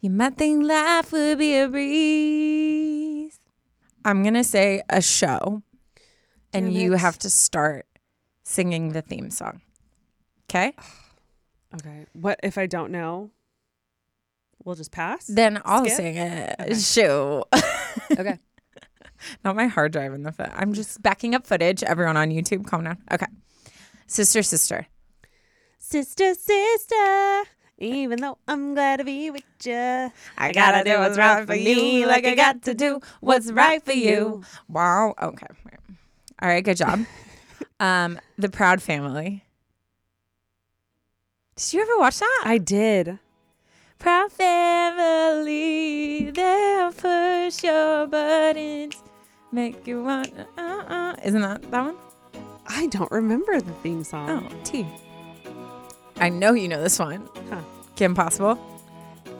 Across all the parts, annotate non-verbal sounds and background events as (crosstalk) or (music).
You might think life would be a breeze. I'm gonna say a show, and you have to start singing the theme song. Okay? (sighs) Okay. What if I don't know? We'll just pass. Then I'll Skip? sing it. Okay. Show. (laughs) okay. Not my hard drive in the foot. I'm just backing up footage. Everyone on YouTube, calm down. Okay. Sister, sister. Sister, sister. Even though I'm glad to be with you, I gotta do what's right for me, like I got to do what's right for you. Wow. Okay. All right. Good job. (laughs) um, the Proud Family. Did you ever watch that? I did. Proud Family, they'll push your buttons, make you want. Uh, uh. Isn't that that one? I don't remember the theme song. Oh, T. I know you know this one. Huh. Kim Possible.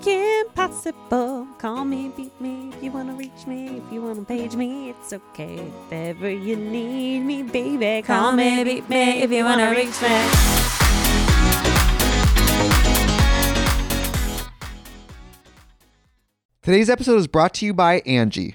Impossible. Call me, beat me if you wanna reach me. If you wanna page me, it's okay. If ever you need me, baby, call, me, beat me if you wanna reach me. Today's episode is brought to you by Angi.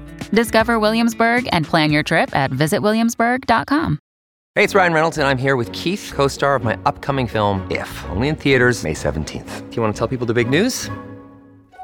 Discover Williamsburg and plan your trip at visitwilliamsburg.com. Hey, it's Ryan Reynolds, and I'm here with Keith, co star of my upcoming film, If, only in theaters, May 17th. Do you want to tell people the big news?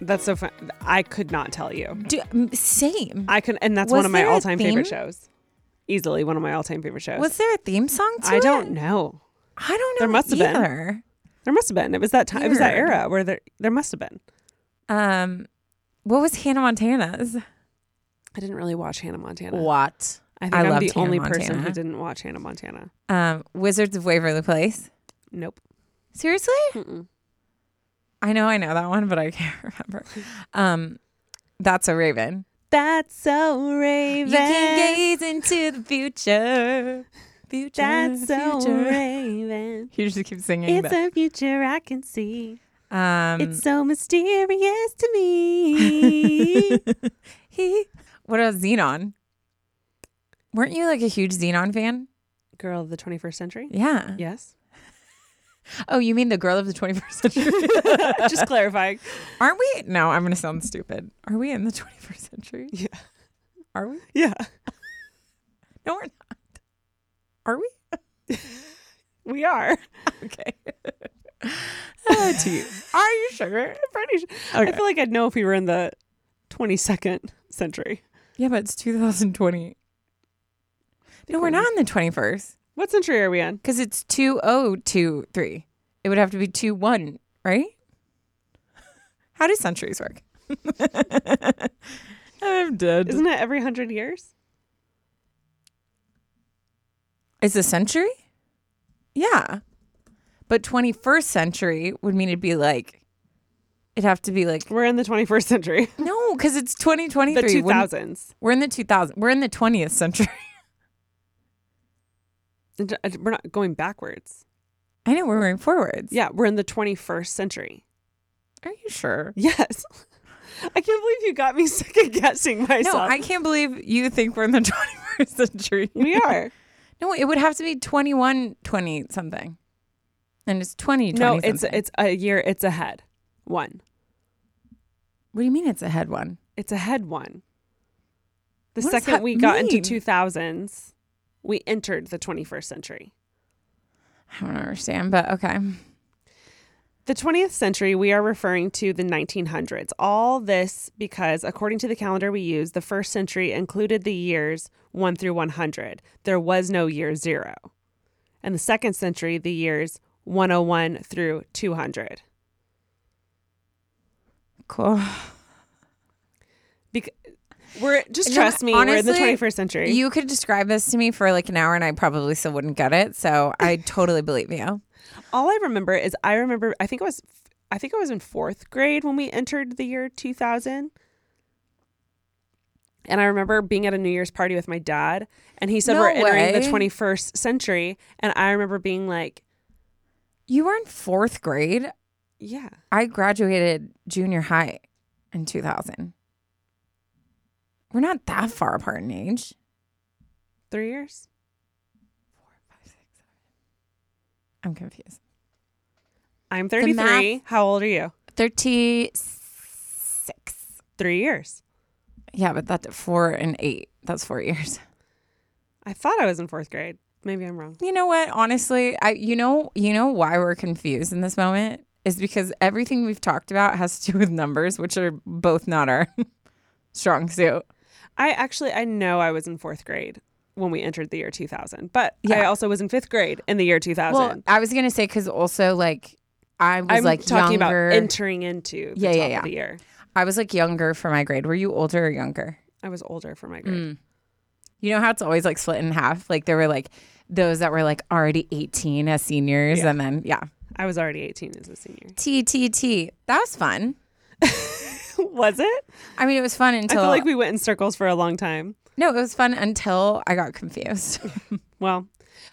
That's so fun. I could not tell you. Do, same. I could, and that's Was one of my there a all-time favorite theme? shows. Easily one of my all-time favorite shows. Was there a theme song to I it? don't know. I don't know. There must have been. either. There must have been. It was that time. It was that Weird. era where there there must have been. Um, what was Hannah Montana's? I didn't really watch Hannah Montana. What? I think I am loved the Hannah only person who didn't watch Hannah Montana. Um, Wizards of Waverly Place. Nope. Seriously? Mm-mm. I know I know that one, but I (laughs) can't remember. Um, that's a Raven. That's so Raven. You can gaze into the future. Future. That's so future. Raven. (laughs) You just keep singing It's that. a future I can see. Um, it's so mysterious to me. (laughs) he. What about Zenon? Weren't you like a huge Zenon fan? Girl of the 21st century? Yeah. Yes. Oh, you mean the girl of the 21st century? (laughs) Just clarifying. Aren't we? No, I'm going to sound stupid. Are we in the 21st century? Yeah. Are we? Yeah. (laughs) No, we're not. Are we? (laughs) We are. Okay. Uh, to you. Are you sure? Pretty sure. I feel like I'd know if we were in the 22nd century. Yeah, but it's 2020. No, we're not in the 21st What century are we in? because it's 2023. It would have to be 2 1, right? How do centuries work? (laughs) I'm dead. Isn't it every hundred years? Is a century? Yeah. But 21st century would mean it'd be like, it'd have to be like, We're in the 21st century. no, because it's 2023. The Wouldn't- 2000s. We're in the 2000s. We're in the 20th century. We're not going backwards. I know we're going forwards. Yeah, we're in the 21st century. Are you sure? Yes. (laughs) I can't believe you got me (laughs) second guessing myself. No, I can't believe you think we're in the (laughs) 21st century. we are. No, it would have to be 21, 20 something. And it's 20, 20 no, it's something. it's a year. It's ahead. One. What do you mean it's a head one? It's ahead one. The What second we got into 2000s, we entered the 21st century. I don't understand, but okay. The 20th century, we are referring to the 1900s. All this because, according to the calendar we use, the first century included the years 1 through 100. There was no year zero. And the second century, the years 101 through 200. Cool. Bec- we're just trust me, we're in the 21st century. You could describe this to me for like an hour and I probably still wouldn't get it. So I (laughs) totally believe you. All I remember is I remember I think it was I think I was in 4th grade when we entered the year 2000. And I remember being at a New Year's party with my dad and he said No we're entering the 21st century and I remember being like, You were in fourth grade. yeah. I graduated junior high in 2000. We're not that far apart in age. 3 years? Four, five, six, seven. I'm confused. I'm math- 33. How old are you? 36. 3 years. Yeah, but that's four and eight. That's four years. I thought I was in 4th grade. Maybe I'm wrong. You know what? Honestly, I you know you know why we're confused in this moment is because everything we've talked about has to do with numbers, which are both not our (laughs) strong suit. I actually I know I was in 4th grade when we entered the year 2000, but I also was in 5th grade in the year 2000. Well, I was gonna say because also like I was I'm like talking younger. about entering into the Yeah, top yeah, of yeah. the year. I was like younger for my grade. Were you older or younger? I was older for my grade. Mm. You know how it's always like split in half. Like there were like those that were like already 18 as seniors, Yeah. and then yeah, I was already 18 as a senior. T T T. That was fun. (laughs) (laughs) was it? I mean, it was fun until I feel like we went in circles for a long time. no, it was fun until I got confused. (laughs) Well,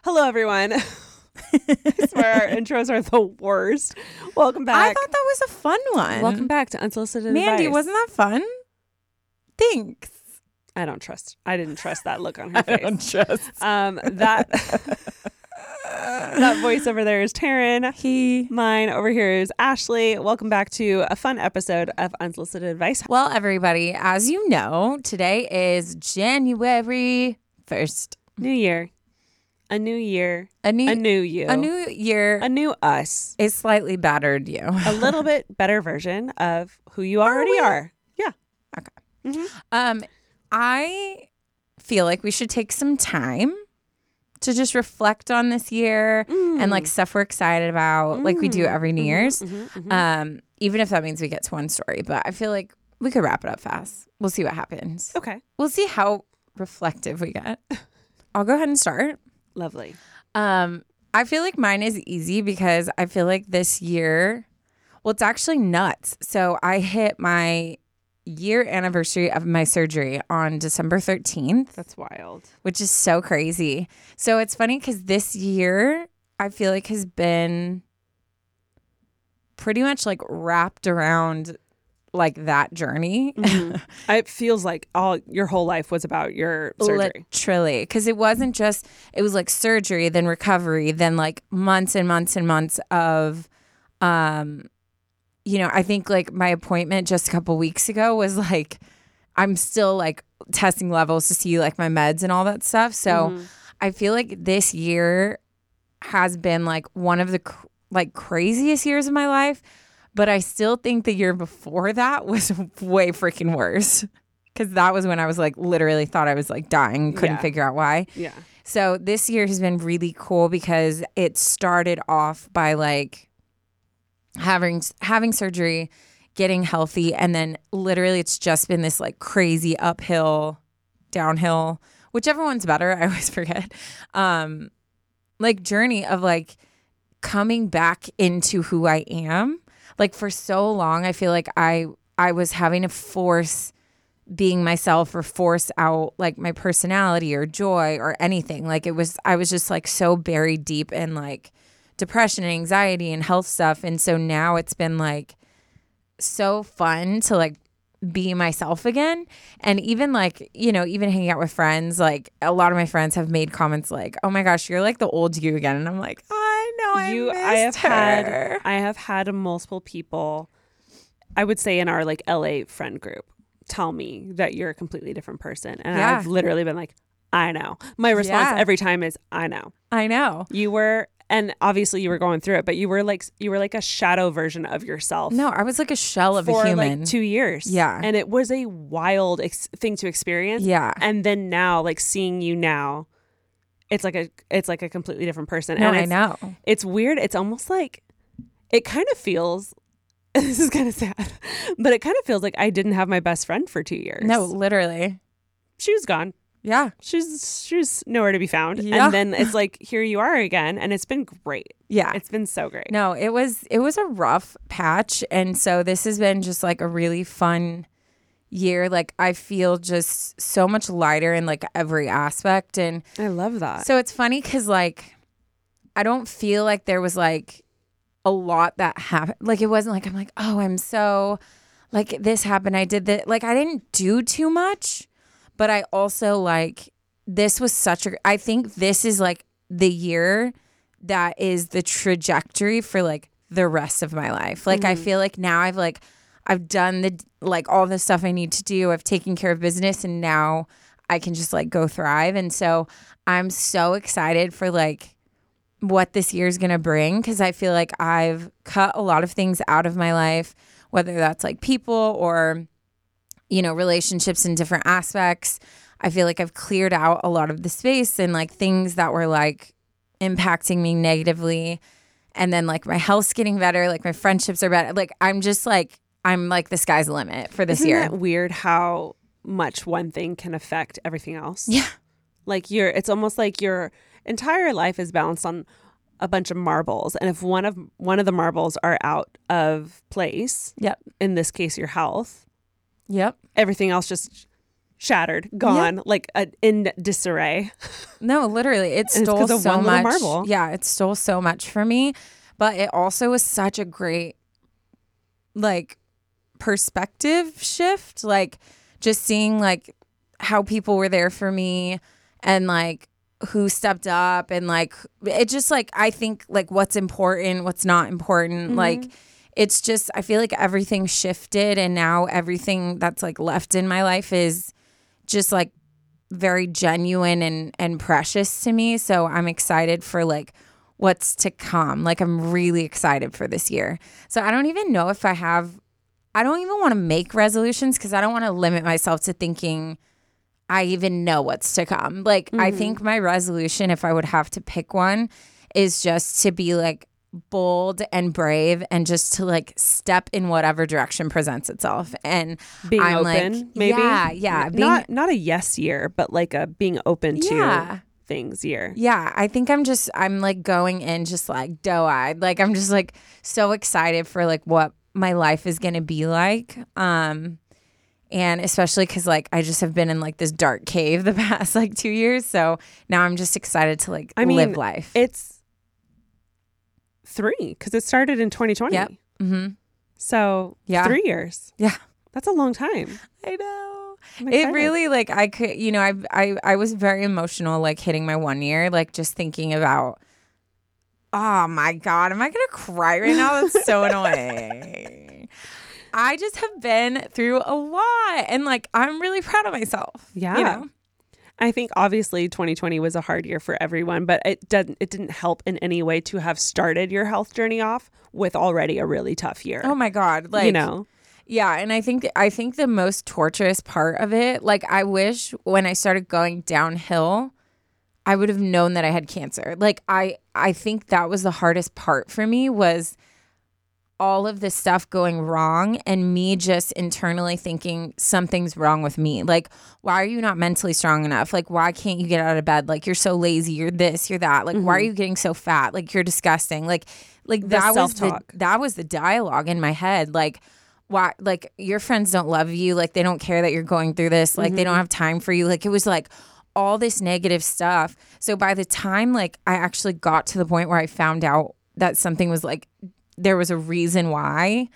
hello everyone. (laughs) I swear our intros are the worst. Welcome back. I thought that was a fun one. Welcome back to Unsolicited Mandy. Advice. Wasn't that fun? Thanks. I don't trust. I didn't trust that look on her face. trust. Um, that (laughs) that voice over there is Taryne. He. Mine over here is Ashley. Welcome back to a fun episode of Unsolicited Advice. Well, everybody, as you know, today is January first. New year, a new year, A new a new you, a new year a new us, is slightly battered you. a little bit (laughs) better version of who you already we? are. Yeah. Okay. Um, I feel like we should take some time to just reflect on this year and like mm. stuff we're excited about, like we do mm. every New mm-hmm, Year's. Mm-hmm, mm-hmm. Um, even if that means we get to one story, but I feel like we could wrap it up fast. We'll see what happens. Okay. We'll see how reflective we get. (laughs) I'll go ahead and start. Lovely. Um, I feel like mine is easy because I feel like this year, well, it's actually nuts. So I hit my year anniversary of my surgery on December 13th, That's wild. which is so crazy. So it's funny because this year I feel like has been pretty much like wrapped around like that journey. (laughs) It feels like all your whole life was about your surgery. Literally, because it wasn't just it was like surgery, then recovery, then like months and months and months of, um, you know, I think like my appointment just a couple weeks ago was like, I'm still like testing levels to see like my meds and all that stuff. So Mm-hmm. I feel like this year has been like one of the cr- like craziest years of my life, but I still think the year before that was (laughs) way freaking worse. Cause that was when I was like literally thought I was like dying, couldn't Yeah. figure out why. Yeah. So this year has been really cool because it started off by like having having surgery, getting healthy, and then literally it's just been this like crazy uphill, downhill, whichever one's better. (laughs) I always forget. Um, like journey of like coming back into who I am. Like for so long, I feel like I I was having to force being myself or force out like my personality or joy or anything. Like it was, I was just like so buried deep in like depression and anxiety and health stuff. And so now it's been like so fun to like be myself again. And even like, you know, even hanging out with friends, like a lot of my friends have made comments like, oh my gosh, you're like the old you again. And I'm like, I know I you missed I have her. had I have had multiple people I would say in our like LA friend group tell me that you're a completely different person and Yeah. I've literally been like I know. My response Yeah. every time is I know. I know. You were and obviously you were going through it but you were like you were like a shadow version of yourself. No, I was like a shell of for a human. like 2 years. Yeah. And it was a wild ex- thing to experience. Yeah. And then now like seeing you now it's like a it's like a completely different person. no, and I know. it's weird. It's almost like it kind of feels. (laughs) This is kind of sad, (laughs) but it kind of feels like I didn't have my best friend for two years. No, literally. she was gone. Yeah. She's she's nowhere to be found. Yeah. And then it's like here you are again, and it's been great. Yeah. It's been so great. No, it was it was a rough patch and so this has been just like a really fun year. Like I feel just so much lighter in like every aspect and I love that. so it's funny cuz like I don't feel like there was like a lot that happened. Like it wasn't like I'm like, "Oh, I'm so like this happened. I did that." Like I didn't do too much, but I also like this was such a I think this is like the year that is the trajectory for like the rest of my life. Like I mm-hmm. feel like now I've like I've done the like all the stuff I need to do. I've taken care of business and now I can just like go thrive. And so I'm so excited for like what this year is going to bring because I feel like I've cut a lot of things out of my life, whether that's like people or, you know, relationships in different aspects. I feel like I've cleared out a lot of the space and like things that were like impacting me negatively. And then like my health's getting better, like my friendships are better. Like I'm just like, I'm like the sky's the limit for this Isn't year. that weird how much one thing can affect everything else? Yeah. Like you're it's almost like your entire life is balanced on a bunch of marbles. And if one of one of the marbles are out of place, Yep. in this case your health, Yep. everything else just shattered, gone, like a, in disarray. No, literally, it (laughs) stole so much. marble. Yeah, it stole so much for me, but it also was such a great, like, perspective shift. Like, just seeing like how people were there for me, and like who stepped up, and like it just like I think like what's important, what's not important, mm-hmm. like. It's just, I feel like everything shifted, and now everything that's like left in my life is just like very genuine and and precious to me. So i'm excited for like what's to come. Like i'm really excited for this year. So i don't even know if i have i don't even want to make resolutions because i don't want to limit myself to thinking i even know what's to come. Like i mm-hmm. think my resolution if i would have to pick one is just to be like bold and brave and just to like step in whatever direction presents itself and Being I'm open, like, maybe. yeah yeah being, not not a yes year, but like a being open to Yeah. things year. Yeah, I think I'm just I'm like going in just like doe-eyed. Like I'm just like so excited for like what my life is to be like. Um and especially cuz like I just have been in like this dark cave the (laughs) past like 2 years, so now I'm just excited to like I mean, live life. It's three because it started in 2020. Yep. mhm. So Yeah. three years. Yeah. That's a long time. I know. It really like I could, you know, I I I was very emotional like hitting my 1 year, like just thinking about Oh my god, am I to cry right now? That's so (laughs) annoying. I just have been through a lot and like I'm really proud of myself. Yeah. You know? I think obviously 2020 was a hard year for everyone, but it didn't it didn't help in any way to have started your health journey off with already a really tough year. Oh my god, like you know. Yeah, and I think I think the most torturous part of it, like I wish when I started going downhill, I would have known that I had cancer. Like I I think that was the hardest part for me was all of this stuff going wrong and me just internally thinking something's wrong with me. Like, why are you not mentally strong enough? Like, why can't you get out of bed? Like, you're so lazy. You're this. You're that. Like, why are you getting so fat? Like, you're disgusting. Like, like Mm-hmm. The that was the that was the dialogue in my head. Like, why? Like, your friends don't love you. Like, they don't care that you're going through this. Like, they don't have time for you. Like, it was like all this negative stuff. So by the time like I actually got to the point where I found out that something was like there was a reason why.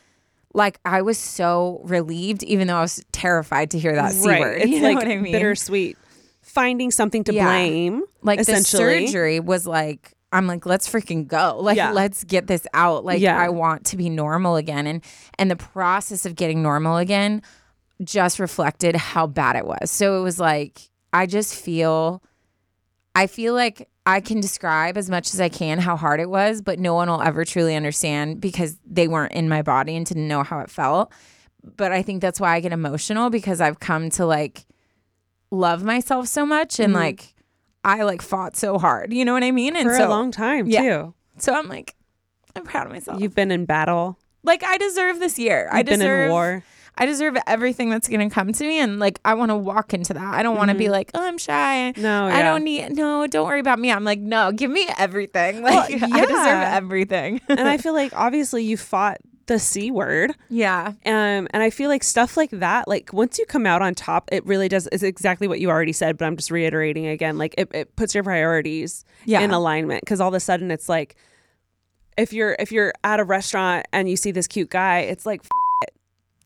Like I was so relieved, even though I was terrified to hear that c right. word. (laughs) It's you know like what I mean? bittersweet. Finding something to Yeah. blame. Like the essentially. surgery was like, I'm like, let's freaking go. Like Yeah. let's get this out. Like Yeah. I want to be normal again. And and the process of getting normal again just reflected how bad it was. So it was like I just feel I feel like I can describe as much as I can how hard it was, but no one will ever truly understand because they weren't in my body and didn't know how it felt. But I think that's why I get emotional because I've come to like love myself so much and Mm-hmm. like I like fought so hard. You know what I mean? And For so a long time yeah. too. so I'm like I'm proud of myself. You've been in battle. like I deserve this year. I You've been deserve in war. I deserve everything that's going to come to me and like I want to walk into that. I don't want to be like, "Oh, I'm shy." No, I yeah. don't need no, don't worry about me. I'm like, "No, give me everything." (laughs) Well, Like I deserve everything. and I (laughs) feel like obviously you fought the C word. yeah. Um, and I feel like stuff like that, like once you come out on top, it really does is exactly what you already said, but I'm just reiterating again. Like it, it puts your priorities Yeah. in alignment because all of a sudden it's like if you're if you're at a restaurant and you see this cute guy, it's like F-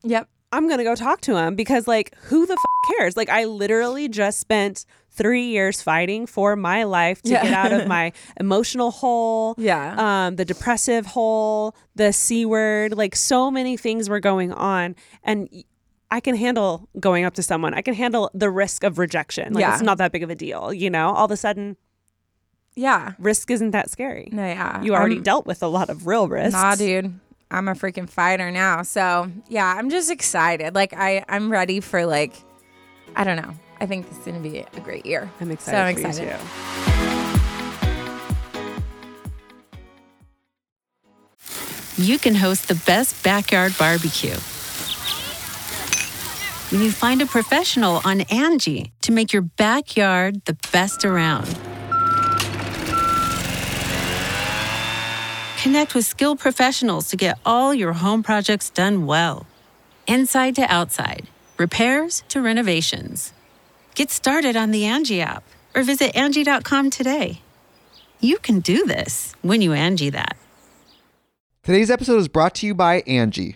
Yep. I'm gonna go talk to him because like who the f- cares? Like I literally just spent three years fighting for my life to Yeah. get out of my emotional hole, Yeah. um, the depressive hole, the c word. Like so many things were going on, and I can handle going up to someone. I can handle the risk of rejection. Like Yeah. it's not that big of a deal, you know. All of a sudden, Yeah. risk isn't that scary. No, yeah. You already I'm- dealt with a lot of real risks. Nah, dude. I'm a freaking fighter now. So yeah, I'm just excited. Like I, I'm ready for like, I don't know. I think this is gonna be a great year. I'm So excited. I'm for you excited. too. you can host the best backyard barbecue. When you find a professional on Angi to make your backyard the best around. Connect with skilled professionals to get all your home projects done well. Inside to outside, repairs to renovations. Get started on the Angi app or visit Angi.com today. You can do this when you Angi that. Today's episode is brought to you by Angi.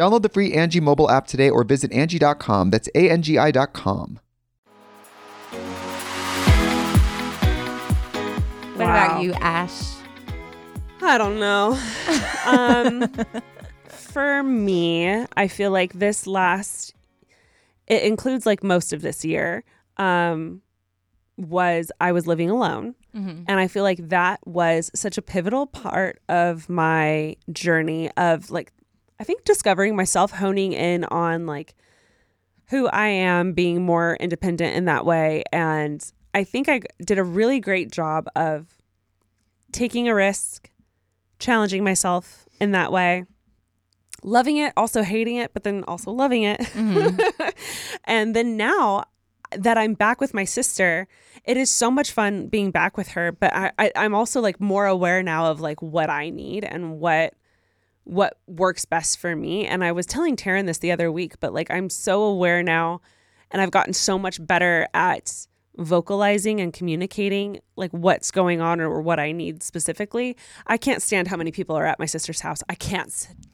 Download the free Angi mobile app today or visit Angi.com. That's A-N-G-I dot com. What Wow. about you, Ash? I don't know. (laughs) um, for me, I feel like this last, it includes like most of this year, um, was I was living alone. Mm-hmm. And I feel like that was such a pivotal part of my journey of like, I think discovering myself, honing in on like who I am, being more independent in that way. And I think I did a really great job of taking a risk, challenging myself in that way, loving it, also hating it, but then also loving it. Mm-hmm. (laughs) and then now that I'm back with my sister, it is so much fun being back with her. But I, I, I'm also like more aware now of like what I need and what what works best for me. And I was telling Taryne this the other week, but like I'm so aware now and I've gotten so much better at vocalizing and communicating like what's going on or what I need specifically. I can't stand how many people are at my sister's house. I can't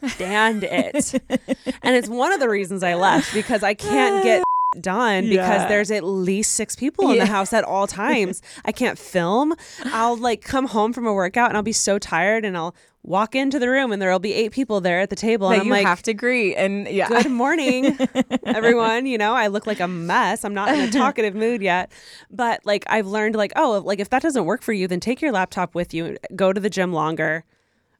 stand it. (laughs) and it's one of the reasons I left because I can't get done because there's at least six people in the house at all (laughs) times. I can't film. I'll like come home from a workout and I'll be so tired and I'll walk into the room and there'll be eight people there at the table and I'm you like have to greet and yeah. good morning (laughs) everyone you know i look like a mess i'm not in a (laughs) talkative mood yet but like i've learned like oh like if that doesn't work for you then take your laptop with you go to the gym longer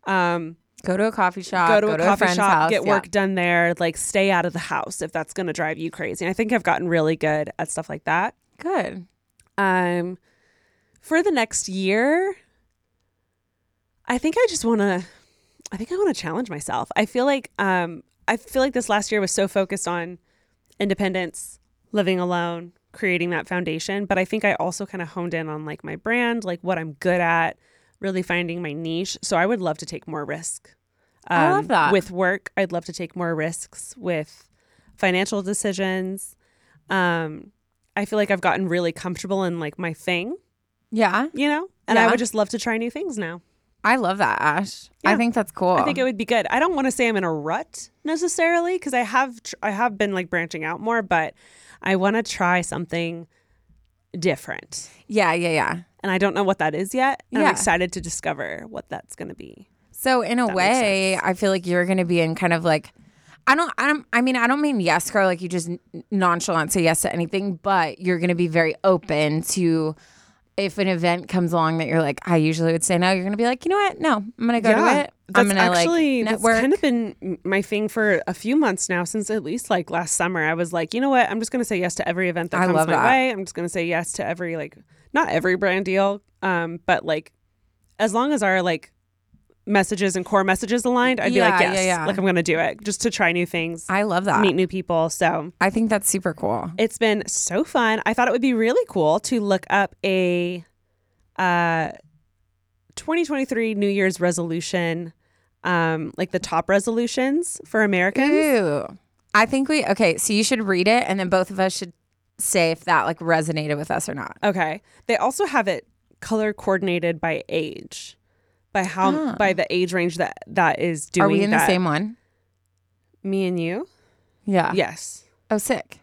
um Go to a coffee shop. go to a coffee friend's shop house, get yeah. work done there like stay out of the house if that's going to drive you crazy and i think i've gotten really good at stuff like that Good. um for the next year i think i just want to i think i want to challenge myself i feel like um i feel like this last year was so focused on independence living alone creating that foundation but i think i also kind of honed in on like my brand like what i'm good at really finding my niche so i would love to take more risk Um, I love that. with work i'd love to take more risks with financial decisions um i feel like i've gotten really comfortable in like my thing Yeah. you know? And I would just love to try new things now. I love that, Ash. I think that's cool. I think it would be good. I don't want to say I'm in a rut necessarily because I have tr- I have been like branching out more, but I want to try something different. yeah, yeah, yeah. And I don't know what that is yet. And Yeah. I'm excited to discover what that's going to be. So in a way, I feel like you're going to be in kind of like I don't I don't I mean I don't mean yes girl like you just nonchalant say yes to anything, but you're going to be very open to if an event comes along that you're like I usually would say no, you're going to be like, "You know what? No, I'm going to go to it. I'm going to like actually network." that's kind of been my thing for a few months now since at least like last summer. I was like, you know what? I'm just going to say yes to every event that I comes my that. way. I'm just going to say yes to every like not every brand deal, um, but like as long as our like messages and core messages aligned, I'd be like, Yeah, yes, yeah, yeah. like I'm going to do it just to try new things, I love that. meet new people. So I think that's super cool. it's been so fun. I thought it would be really cool to look up a uh 2023 New Year's resolution um like the top resolutions for Americans. Ooh. I think we okay, so you should read it and then both of us should say if that like resonated with us or not. Okay. They also have it color coordinated by age. By how Ah. by the age range that that is doing Are we in the same one? me and you? Yeah. Yes. Oh, sick.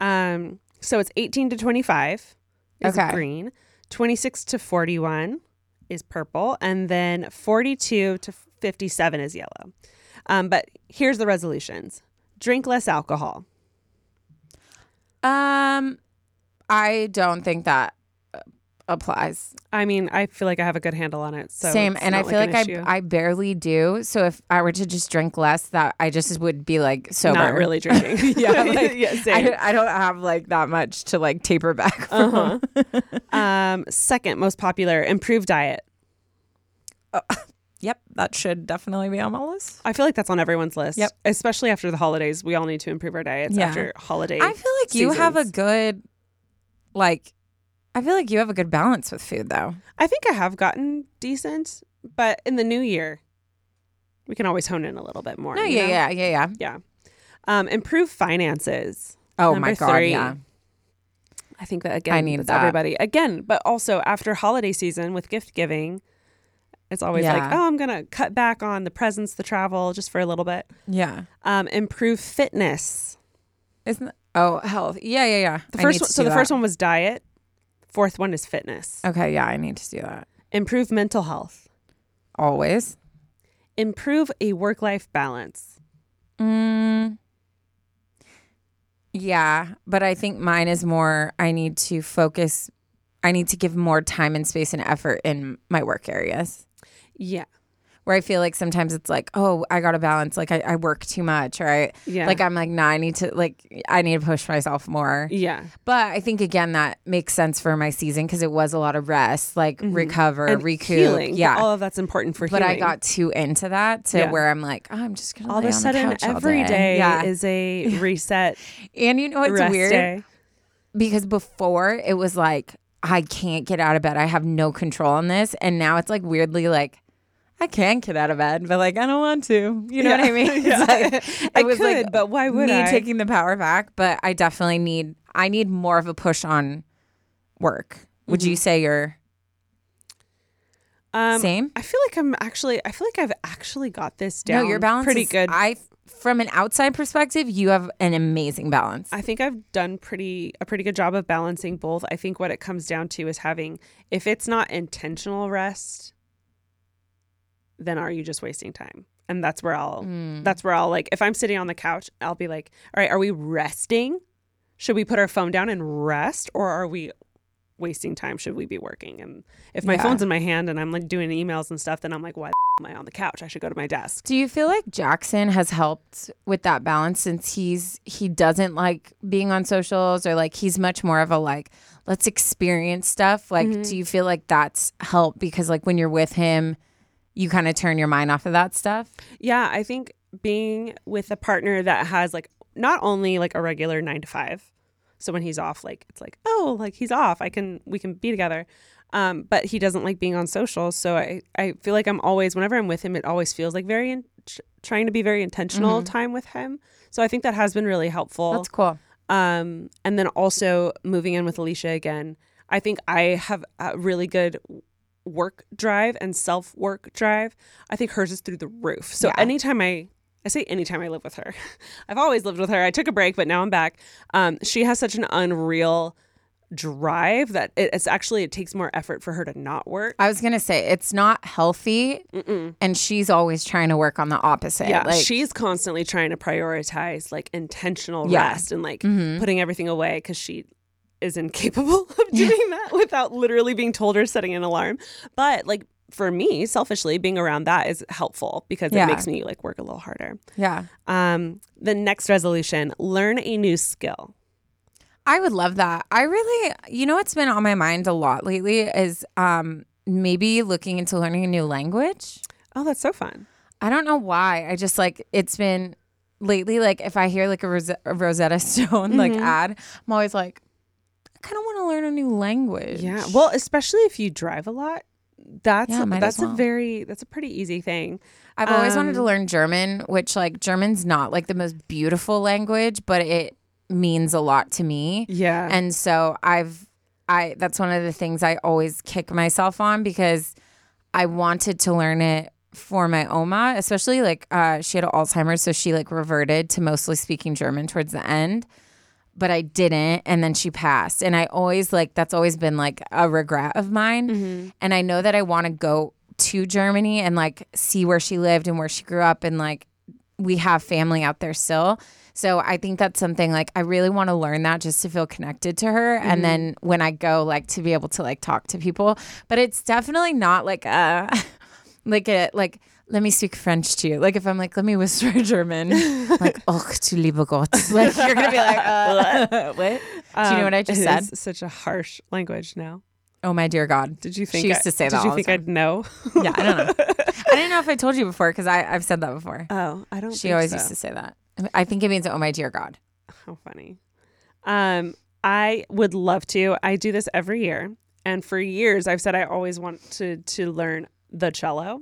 Um so it's 18 to 25 is Okay. green, 26 to 41 is purple, and then 42 to 57 is yellow. Um, but here's the resolutions: drink less alcohol. Um, I don't think that applies. I mean, I feel like I have a good handle on it. So Same, and I feel an like. I I barely do. So if I were to just drink less, that I just would be like sober. not really drinking. (laughs) (laughs) yeah, like, (laughs) yeah, same. I, I don't have like that much to like taper back. From. Uh-huh. um, second most popular: improved diet. Yep, that should definitely be on my list. I feel like that's on everyone's list. Yep. Especially after the holidays, we all need to improve our diets Yeah. after holiday. I feel like you have a good, like, I feel like you have a good balance with food though. I think I have gotten decent, but in the new year, we can always hone in a little bit more. No, yeah, know? yeah, yeah, yeah. yeah. Um, improve finances. Oh Number my god, three. yeah. I think that again, I need that. everybody again, but also after holiday season with gift giving, it's always like, oh, I'm gonna cut back on the presents, the travel, just for a little bit. Yeah. Um, improve fitness. Isn't oh health? Yeah, yeah, yeah. The first one, to so the first one was diet. Fourth one is fitness. Okay, yeah, I need to do that. Improve mental health. always. Improve a work life balance. Mm, yeah, but I think mine is more I need to focus I need to give more time and space and effort in my work areas. Yeah. Where I feel like sometimes it's like, oh, I gotta balance. Like I, I work too much, or I Yeah. like I'm like, nah, I need to like I need to push myself more. Yeah. But I think again that makes sense for my season because it was a lot of rest, like mm-hmm. recover, And recoup. healing. Yeah. All of that's important for but I got too into that to Yeah. where I'm like, oh, I'm just gonna all of a sudden every day Yeah. is a (laughs) reset and you know what's weird? day. because before it was like I can't get out of bed. I have no control on this, and now it's like weirdly like I can get out of bed, but like I don't want to. You know what I mean? (laughs) Yeah. like, I could, like but why would me I? taking the power back? But I definitely need. I need more of a push on work. Would you say you're Um, same? I feel like I'm actually. I feel like I've actually got this down. no, your balance pretty is- good. I, from an outside perspective, you have an amazing balance. I think I've done pretty a pretty good job of balancing both. I think what it comes down to is having if it's not intentional rest, then are you just wasting time? And that's where I'll Mm. that's where I'll like if I'm sitting on the couch, I'll be like, "All right, are we resting? Should we put our phone down and rest or are we wasting time? Should we be working?" And if my Yeah. phone's in my hand and I'm like doing emails and stuff, then I'm like, "Why the am I on the couch? I should go to my desk." Do you feel like Jackson has helped with that balance since he's he doesn't like being on socials or like he's much more of a like let's experience stuff. Like Mm-hmm. do you feel like that's helped because like when you're with him you kind of turn your mind off of that stuff? Yeah, I think being with a partner that has like not only like a regular nine to five, so when he's off, like it's like oh, like he's off, I can we can be together. Um, but he doesn't like being on social, so I I feel like I'm always whenever I'm with him, it always feels like very in, trying to be very intentional time with him. So I think that has been really helpful. That's cool. Um, and then also moving in with Alisha again, I think I have a really good work drive and self work drive. I think hers is through the roof. So Yeah. anytime I, I say anytime I live with her, (laughs) I've always lived with her. I took a break, but now I'm back. Um, she has such an unreal drive that it, it's actually it takes more effort for her to not work. I was going to say it's not healthy and she's always trying to work on the opposite. Yeah, like, she's constantly trying to prioritize like intentional Yeah. rest and like Mhm. putting everything away because she is incapable (laughs) of doing that without literally being told or setting an alarm. But like for me, selfishly, being around that is helpful because Yeah. it makes me like work a little harder. yeah. Um, the next resolution: learn a new skill. I would love that. I really, you know, what's been on my mind a lot lately is um maybe looking into learning a new language. Oh, that's so fun. I don't know why. I just like it's been lately. Like if I hear like a, Rose- a Rosetta (laughs) Stone like Mm-hmm. ad, I'm always like, kind of want to learn a new language. Yeah. Well, especially if you drive a lot. That's Yeah, might that's well. a very that's a pretty easy thing. I've always wanted to Um, learn German, which like German's not like the most beautiful language, but it means a lot to me. Yeah. And so I've I that's one of the things I always kick myself on because I wanted to learn it for my Oma, especially like uh, she had Alzheimer's, so she like reverted to mostly speaking German towards the end. But I didn't, and then she passed. And I always like that's always been like a regret of mine. Mm-hmm. And I know that I want to go to Germany and like see where she lived and where she grew up, and like we have family out there still. So I think that's something like I really want to learn that just to feel connected to her. And mm-hmm. then when I go, like to be able to like talk to people. But it's definitely not like a (laughs) like a like let me speak French to you. Like if I'm like, let me whisper (laughs) German, like, (laughs) oh du lieber Gott. (laughs) Like you're gonna be like, uh, what? what? Do you know what I just Um, said? Such a harsh language now. Oh my dear God. Did you think she used I, to say did that? Did you think I'd know? Yeah, I don't know. I didn't know if I told you before because I've said that before. Oh, I don't. Know. She always so. used to say that. I think it means oh my dear God. How funny. Um, I would love to. I do this every year, and for years I've said I always want to to learn the cello.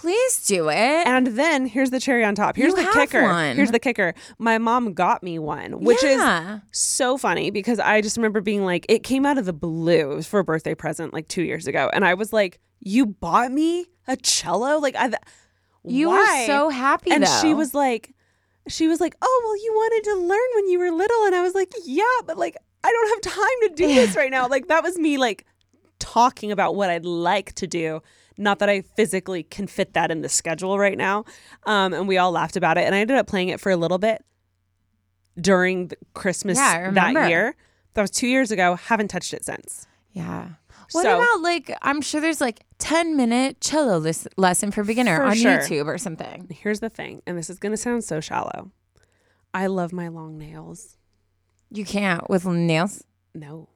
Please do it. And then here's the cherry on top. Here's You the kicker. one. Here's the kicker. My mom got me one, which Yeah. is so funny because I just remember being like, it came out of the blue. It was for a birthday present like two years ago, and I was like, "You bought me a cello? Like I." You why? were so happy and she was like she was like oh well you wanted to learn when you were little and i was like yeah but like i don't have time to do this (laughs) right now like that was me like talking about what i'd like to do Not that I physically can fit that in the schedule right now. Um, and we all laughed about it. And I ended up playing it for a little bit during the Christmas Yeah, that year. That was two years ago. Haven't touched it since. Yeah. What So- about like I'm sure there's like 10 minute cello lis- lesson for beginner For on sure. YouTube or something. Here's the thing, and this is going to sound so shallow. I love my long nails. You can't with nails. No,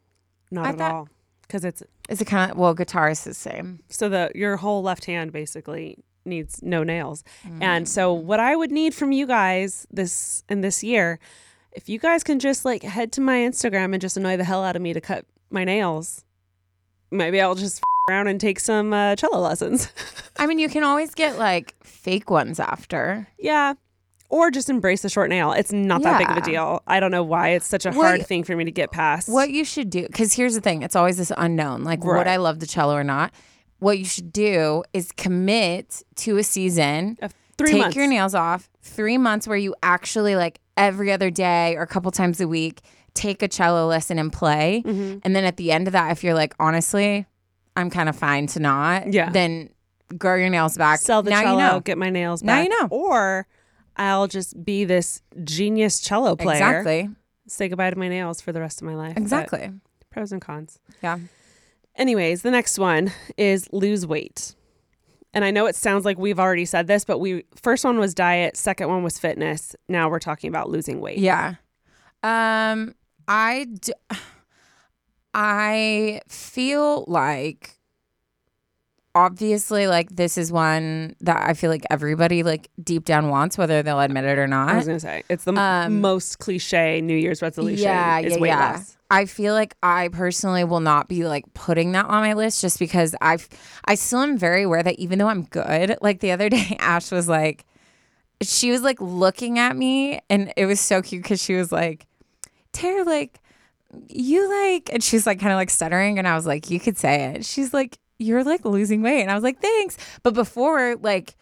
not I at thought- all. Because it's Is it kind of well, guitar is the same. so the your whole left hand basically needs no nails. Mm. And so what I would need from you guys this in this year, if you guys can just like head to my Instagram and just annoy the hell out of me to cut my nails, maybe I'll just f- around and take some uh, cello lessons. (laughs) I mean, you can always get like fake ones after. yeah. Or just embrace the short nail. It's not that big of a deal. I don't know why it's such a What- hard thing for me to get past. What you should do, because here's the thing, it's always this unknown. Like, would I love the cello or not? What you should do is commit to a season. Uh, three take months. your nails off. Three months where you actually like every other day or a couple times a week take a cello lesson and play. Mm-hmm. And then at the end of that, if you're like, honestly, I'm kind of fine to not. Yeah. Then grow your nails back. sell the now cello, You know. get my nails Now back. you know. Or I'll just be this genius cello player. Exactly. Say goodbye to my nails for the rest of my life. But Exactly. pros and cons. Yeah. Anyways, the next one is lose weight. And I know it sounds like we've already said this, but we first one was diet, second one was fitness. Now we're talking about losing weight. Yeah. Um, I d- (sighs) I feel like obviously like this is one that I feel like everybody like deep down wants, whether they'll admit it or not. I was gonna say it's the Um, most cliche New Year's resolution. Yeah, is yeah, yeah. loss. I feel like I personally will not be like putting that on my list just because I've I still am very aware that even though I'm good, like the other (laughs) day Ash was like she was like looking at me and it was so cute because she was like, Tara, like you like and she's like kind of like stuttering and I was like, you could say it. She's like, You're like losing weight. And I was like, Thanks. But before, like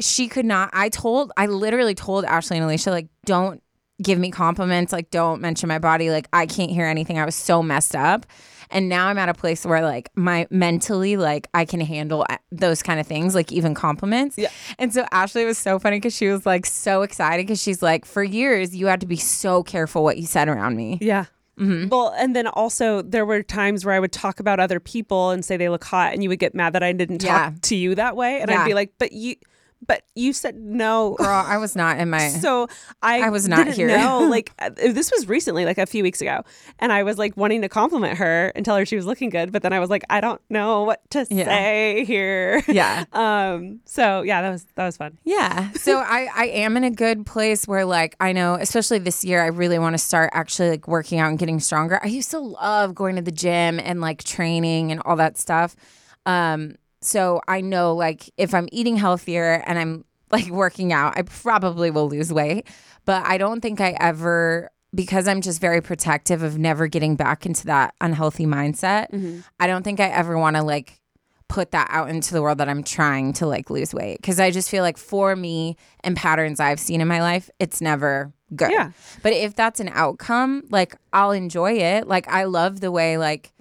she could not I told I literally told Ashley and Alisha, like, don't give me compliments, like don't mention my body. Like I can't hear anything. I was so messed up. And now I'm at a place where like my mentally like I can handle uh, those kind of things, like even compliments. Yeah. And so Ashley was so funny because she was like so excited because she's like, for years you had to be so careful what you said around me. Yeah. Mm-hmm. Well, and then also there were times where I would talk about other people and say they look hot, and you would get mad that I didn't talk Yeah. to you that way, and Yeah. I'd be like, "But you, but you said no." Girl, I was not in my So I, I was not here. know, (laughs) like uh, this was recently, like a few weeks ago, and I was like wanting to compliment her and tell her she was looking good, but then I was like, I don't know what to Yeah. say here. Yeah. (laughs) Um. So yeah, that was that was fun. Yeah. So (laughs) I, I am in a good place where like I know, especially this year, I really want to start actually like working out and getting stronger. I used to love going to the gym and like training and all that stuff. Um, so I know like if I'm eating healthier and I'm like working out, I probably will lose weight. But I don't think I ever because I'm just very protective of never getting back into that unhealthy mindset. Mm-hmm. I don't think I ever want to like put that out into the world that I'm trying to like lose weight because I just feel like for me and patterns I've seen in my life, it's never good. Yeah. But if that's an outcome, like I'll enjoy it. Like I love the way like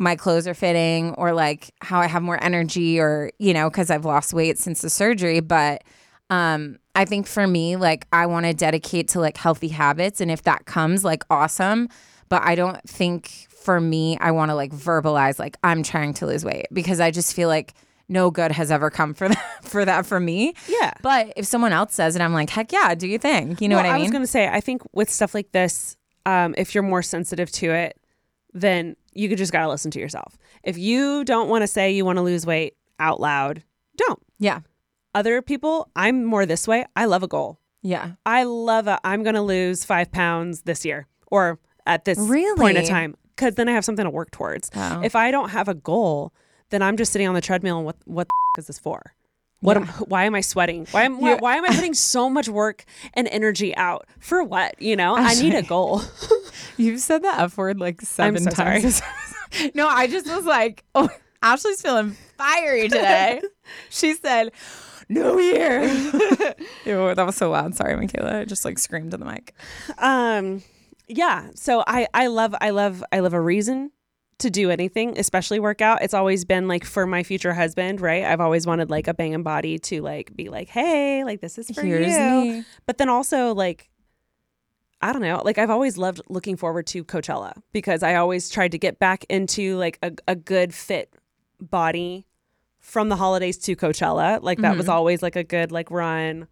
my clothes are fitting or like how I have more energy or, you know, because I've lost weight since the surgery. But um, I think for me, like I want to dedicate to like healthy habits. And if that comes, like awesome. But I don't think for me, I want to like verbalize like I'm trying to lose weight because I just feel like no good has ever come for (laughs) that for that for me. Yeah. But if someone else says it, I'm like, heck yeah, do you think? You know Well, what I mean? I was gonna say, I think with stuff like this, um, if you're more sensitive to it, then you could just gotta listen to yourself. If you don't want to say you want to lose weight out loud, don't. yeah. Other people, I'm more this way. I love a goal. Yeah. I love a I'm gonna lose five pounds this year or at this point Really? of time because then I have something to work towards. Oh. If I don't have a goal, then I'm just sitting on the treadmill and what what the (laughs) is this for? What am, why am I sweating? Why am why, why am I putting (laughs) so much work and energy out for what? You know, I need a goal. (laughs) You've said the F word like seven so times. (laughs) no, I just was like, oh, Ashley's feeling fiery today. she said, New Year. Ew, that was so loud. Sorry, Michaela. I just like screamed in the mic. um, yeah. So I I love I love I love a reason to do anything, especially workout, it's always been like for my future husband, right? I've always wanted like a bang and body to like be like, hey, like this is for Here's you. me. But then also like I don't know, like I've always loved looking forward to Coachella because I always tried to get back into like a, a good fit body from the holidays to Coachella. Like that was Mm-hmm. always like a good like run.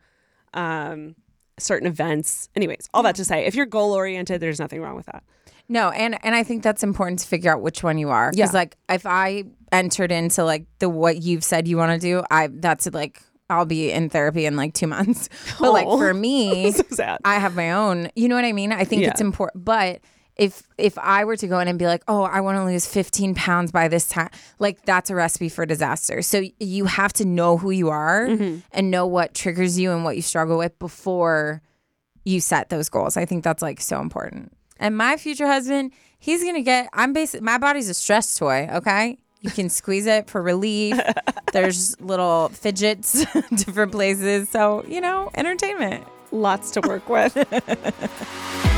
Um certain events. Anyways, all that to say, if you're goal oriented, there's nothing wrong with that. No, and and I think that's important to figure out which one you are. Yeah. Because like if I entered into like the what you've said you want to do, I that's like I'll be in therapy in like two (laughs) months. But like Oh. for (laughs) me, So. I have my own. You know what I mean? I think it's important. But if if I were to go in and be like, oh, I want to lose 15 pounds by this time, like that's a recipe for disaster. So you have to know who you are Mm-hmm. and know what triggers you and what you struggle with before you set those goals. I think that's like so important. And my future husband, he's gonna get. I'm basically My body's a stress toy. Okay, you can squeeze it for relief. (laughs) There's little fidgets, (laughs) different places. So you know, entertainment. Lots to work with. (laughs)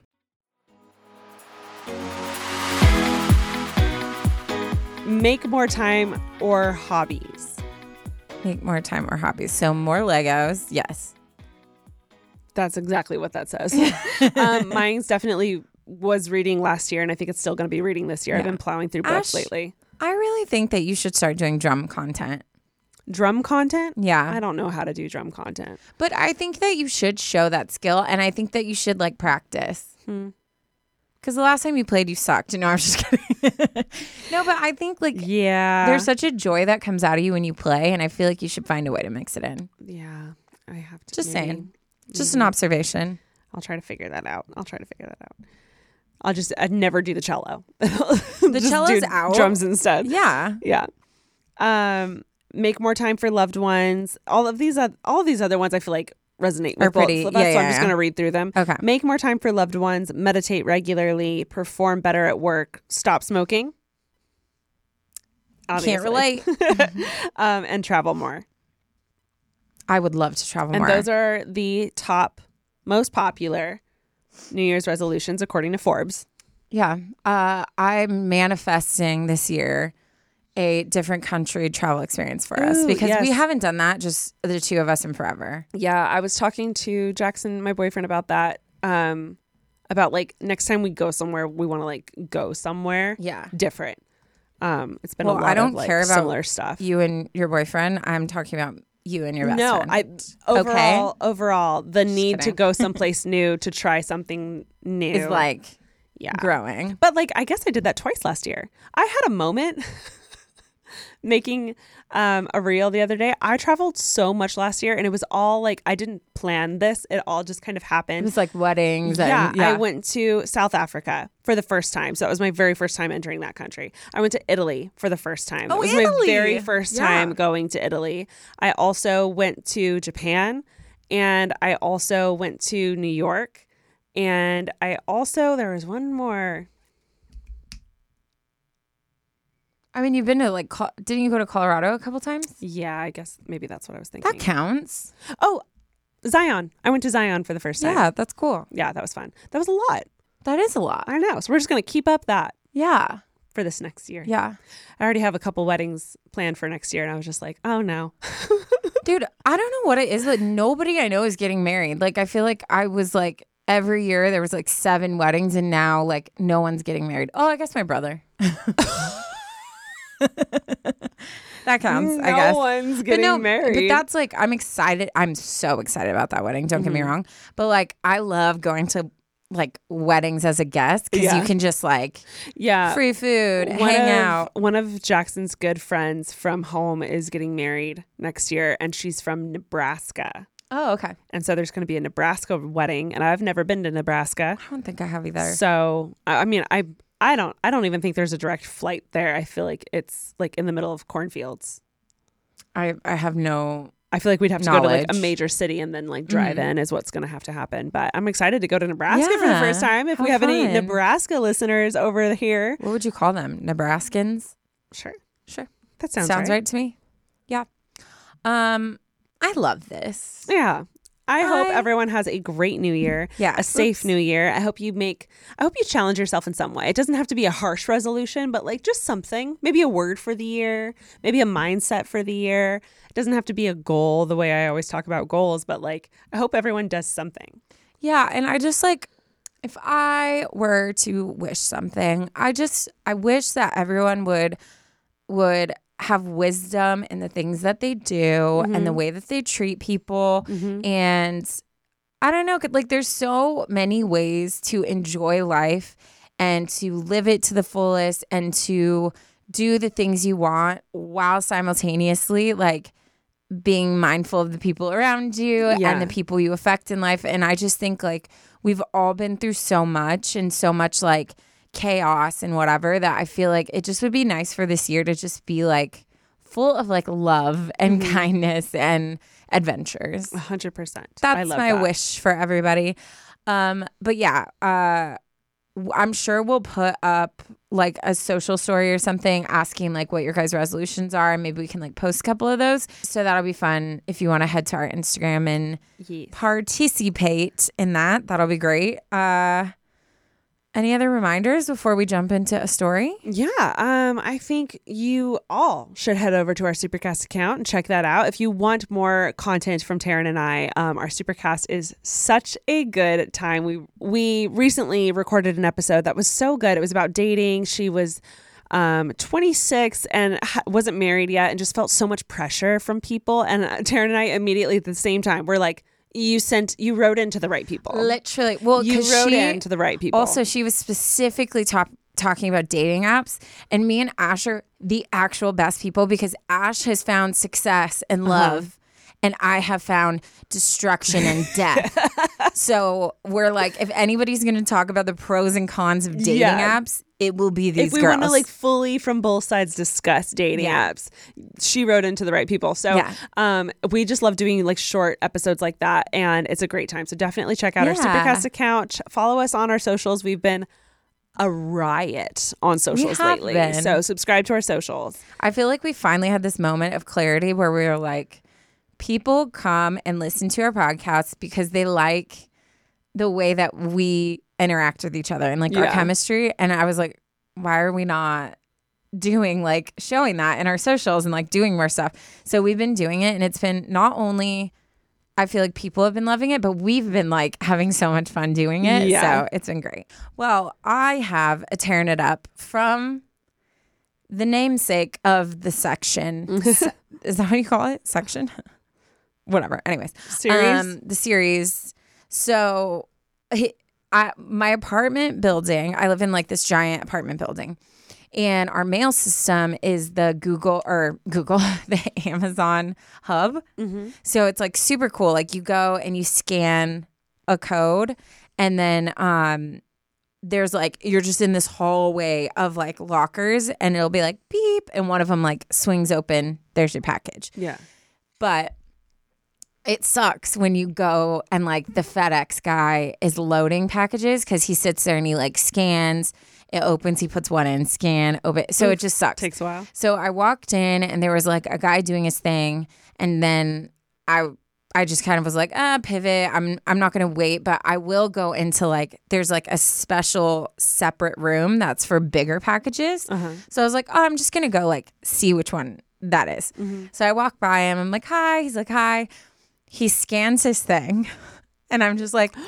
Make more time or hobbies. Make more time or hobbies. So, more Legos. Yes. That's exactly what that says. (laughs) um, mine's definitely was reading last year and I think it's still going to be reading this year. I've been plowing through books Ash- lately. I really think that you should start doing drum content. Drum content? Yeah. I don't know how to do drum content. But I think that you should show that skill, and I think that you should like practice. Hmm. Because the last time you played, you sucked. No, I'm just (laughs) kidding. no, but I think like Yeah. there's such a joy that comes out of you when you play, and I feel like you should find a way to mix it in. yeah. I have to. Just maybe- saying. Just an observation. I'll try to figure that out. I'll try to figure that out. I'll just I'd never do the cello. The (laughs) cello's out. Drums instead. Yeah. Yeah. Um make more time for loved ones. All of these all of these other ones I feel like resonate with pretty- both of us, yeah, so I'm just yeah. going to read through them. Okay. Make more time for loved ones, meditate regularly, perform better at work, stop smoking. Can't relate. (laughs) um and travel more. I would love to travel And more. those are the top most popular New Year's resolutions according to Forbes. yeah. Uh, I'm manifesting this year a different country travel experience for us Ooh, because we haven't done that, just the two of us in forever. Yeah, I was talking to Jackson, my boyfriend, about that. Um, about like next time we go somewhere, we want to like go somewhere Yeah. different. Um, it's been Well, a lot I don't of like care about similar stuff. You and your boyfriend. I'm talking about you and your best no, friend. I overall overall the need to go (laughs) someplace new to try something new is like yeah. growing. But like I guess I did that twice last year. I had a moment (laughs) (laughs) making um, a reel the other day. I traveled so much last year and it was all like I didn't plan this. It all just kind of happened. It was like weddings. yeah, and, yeah. I went to South Africa for the first time. So it was my very first time entering that country. I went to Italy for the first time. Oh, it was my Italy! very first Yeah. time going to Italy. I also went to Japan and I also went to New York. And I also, there was one more. I mean, you've been to like, Col- didn't you go to Colorado a couple times? Yeah, I guess maybe that's what I was thinking. That counts. Oh, Zion. I went to Zion for the first time. Yeah, that's cool. Yeah, that was fun. That was a lot. That is a lot. I know. So we're just going to keep up that Yeah. for this next year. Yeah. I already have a couple weddings planned for next year. And I was just like, oh no. (laughs) Dude, I don't know what it is, but nobody I know is getting married. Like, I feel like I was like, every year there was like seven weddings and now like no one's getting married. Oh, I guess my brother. (laughs) that counts, I No guess. one's But getting no, married. But that's like I'm excited. I'm so excited about that wedding. Don't get Mm-hmm. me wrong. But like I love going to like weddings as a guest because Yeah. you can just like yeah. free food, one hang of, out. One of Jackson's good friends from home is getting married next year, and she's from Nebraska. Oh, okay. And so there's going to be a Nebraska wedding, and I've never been to Nebraska. I don't think I have either. So I I mean, I I don't I don't even think there's a direct flight there. I feel like it's like in the middle of cornfields. I I have no. I feel like we'd have to go to like a major city and then like drive Mhm. in is what's going to have to happen. But I'm excited to go to Nebraska for the first time. If we have any. Nebraska listeners over here, What would you call them? Nebraskans. sure, Sure. that sounds, Sounds, right. to me. Yeah. Um, I love this. Yeah. I hope I- everyone has a great new year. Yeah, A safe let's- new year. I hope you make I hope you challenge yourself in some way. It doesn't have to be a harsh resolution, but like just something. Maybe a word for the year, maybe a mindset for the year. It doesn't have to be a goal the way I always talk about goals, but like I hope everyone does something. Yeah, and I just like if I were to wish something, I just I wish that everyone would would have wisdom in the things that they do and the mm-hmm. way that they treat people mm-hmm. and I don't know, like there's so many ways to enjoy life and to live it to the fullest and to do the things you want while simultaneously like being mindful of the people around you Yeah. and the people you affect in life. And I just think like we've all been through so much and so much like chaos and whatever that I feel like it just would be nice for this year to just be like full of like love and kindness and adventures. Hundred percent. That's I love my that. wish for everybody. Um, but yeah, uh, I'm sure we'll put up like a social story or something asking like what your guys' resolutions are, and maybe we can like post a couple of those. So that'll be fun if you want to head to our Instagram and Yes. participate in that. That'll be great. Uh, any other reminders before we jump into a story? Yeah, um, I think you all should head over to our Supercast account and check that out. If you want more content from Taryne and I, um, our Supercast is such a good time. We we recently recorded an episode that was so good. It was about dating. She was um 26 and wasn't married yet and just felt so much pressure from people and uh, Taryne and I immediately at the same time we're like you sent you wrote into the right people. Literally, well, you wrote she- into the right people. Also, she was specifically top, talking about dating apps, and me and Ash are the actual best people because Ash has found success and Uh-huh. love. And I have found destruction and (laughs) death. so we're like, if anybody's going to talk about the pros and cons of dating Yeah. apps, it will be these if we girls. want to like fully from both sides discuss dating Yeah. apps, she wrote into the right people. So Yeah. um, we just love doing like short episodes like that, and it's a great time. So definitely check out our Supercast account. Follow us on our socials. We've been a riot on socials lately. been. So subscribe to our socials. I feel like we finally had this moment of clarity where we were like, people come and listen to our podcast because they like the way that we interact with each other and like our Yeah. chemistry. And I was like, why are we not doing like showing that in our socials and like doing more stuff? So we've been doing it and it's been not only. I feel like people have been loving it, but we've been like having so much fun doing it. Yeah. So it's been great. Well, I have a tearing it up from the namesake of the section. (laughs) Se- is that how you call it? Section? (laughs) Whatever. Anyways, Series? Um, the series. So, he- I, my apartment building, I live in like this giant apartment building. And our mail system is the Google or Google, (laughs) the Amazon hub. So it's like super cool. Like you go and you scan a code, and then um, there's like you're just in this hallway of like lockers, and it'll be like beep, and one of them like swings open. There's your package. Yeah. But it sucks when you go and like the FedEx guy is loading packages because he sits there and he like scans. It opens, he puts one in, scan, open. So it just sucks. Takes a while. So I walked in and there was like a guy doing his thing, and then I I just kind of was like, ah, pivot. I'm I'm not gonna wait, but I will go into like there's like a special separate room that's for bigger packages. So I was like, oh, I'm just gonna go like see which one that is. So I walk by him. I'm like, hi. He's like, hi. He scans his thing. And I'm just like. (gasps)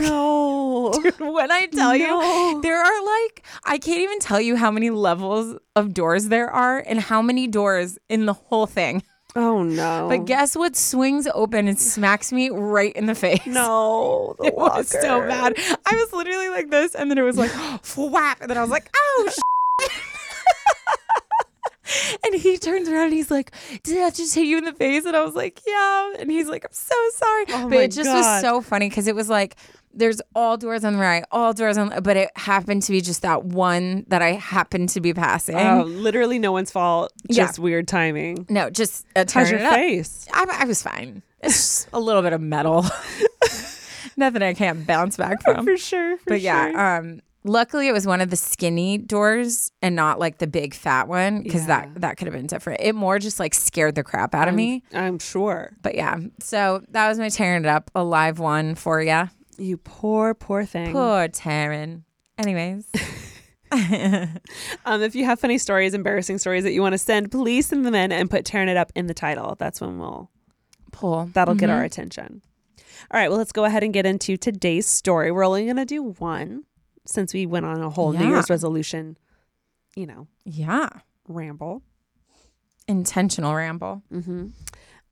No. (laughs) Dude, when I tell No. you, there are like, I can't even tell you how many levels of doors there are and how many doors in the whole thing. Oh no. But guess what swings open and smacks me right in the face? no. (laughs) The It was so bad. I was literally like this, and then it was like (gasps) flap, and then I was like, "Oh shit!" (laughs) and he turns around and he's like, "Did that just hit you in the face?" And I was like, "Yeah." And he's like, "I'm so sorry," Oh but it just was so funny because it was like. There's all doors on the right, all doors on, but it happened to be just that one that I happened to be passing. Oh, literally no one's fault. Yeah. Just weird timing. no, just a How's turn your it face? I, I was fine. It's just a little bit of metal. (laughs) Nothing I can't bounce back (laughs) from. For sure. For but sure. yeah, um, luckily it was one of the skinny doors and not like the big fat one because Yeah. that that could have been different. It more just like scared the crap out of me. I'm sure. But yeah, so that was my tearing it up, a live one for ya. You poor, poor thing. Poor Taryne. Anyways, (laughs) (laughs) Um, if you have funny stories, embarrassing stories that you want to send, please send them in and put tearing it up in the title. That's when we'll pull. that'll get Mm-hmm. our attention. All right, well, let's go ahead and get into today's story. We're only gonna do one since we went on a whole New Year's resolution, you know, Yeah, ramble. intentional ramble. Mm-hmm.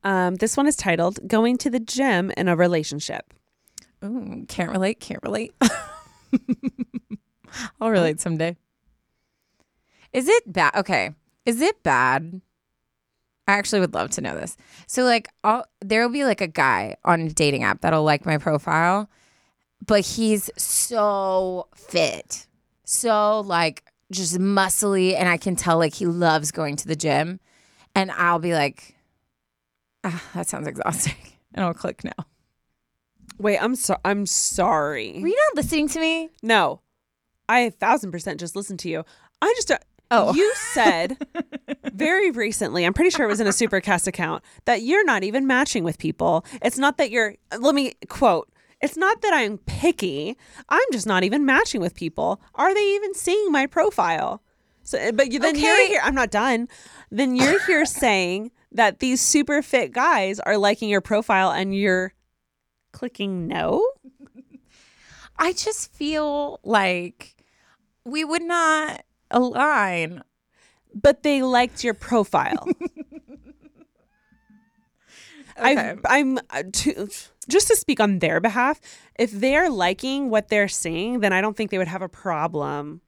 Um, this one is titled "Going to the Gym in a Relationship." Ooh, can't relate. Can't relate. (laughs) I'll relate someday. Is it bad? Okay. Is it bad? I actually would love to know this. So, like, I'll, there will be like a guy on a dating app that'll like my profile, but he's so fit, so like just muscly, and I can tell like he loves going to the gym, and I'll be like, ah, that sounds exhausting, (laughs) and I'll click now. Wait, I'm so I'm sorry. Were you not listening to me? No, I a thousand percent just listened to you. I just Oh. you said (laughs) very recently. I'm pretty sure it was in a Supercast account that you're not even matching with people. It's not that you're. Let me quote. It's not that I'm picky. I'm just not even matching with people. Are they even seeing my profile? So, but you, then you're here. I'm not done. Then you're here (laughs) saying that these super fit guys are liking your profile, and you're clicking no. I just feel like we would not align. but they liked your profile. (laughs) Okay. I, I'm uh, to, just to speak on their behalf. If they're liking what they're seeing, then I don't think they would have a problem.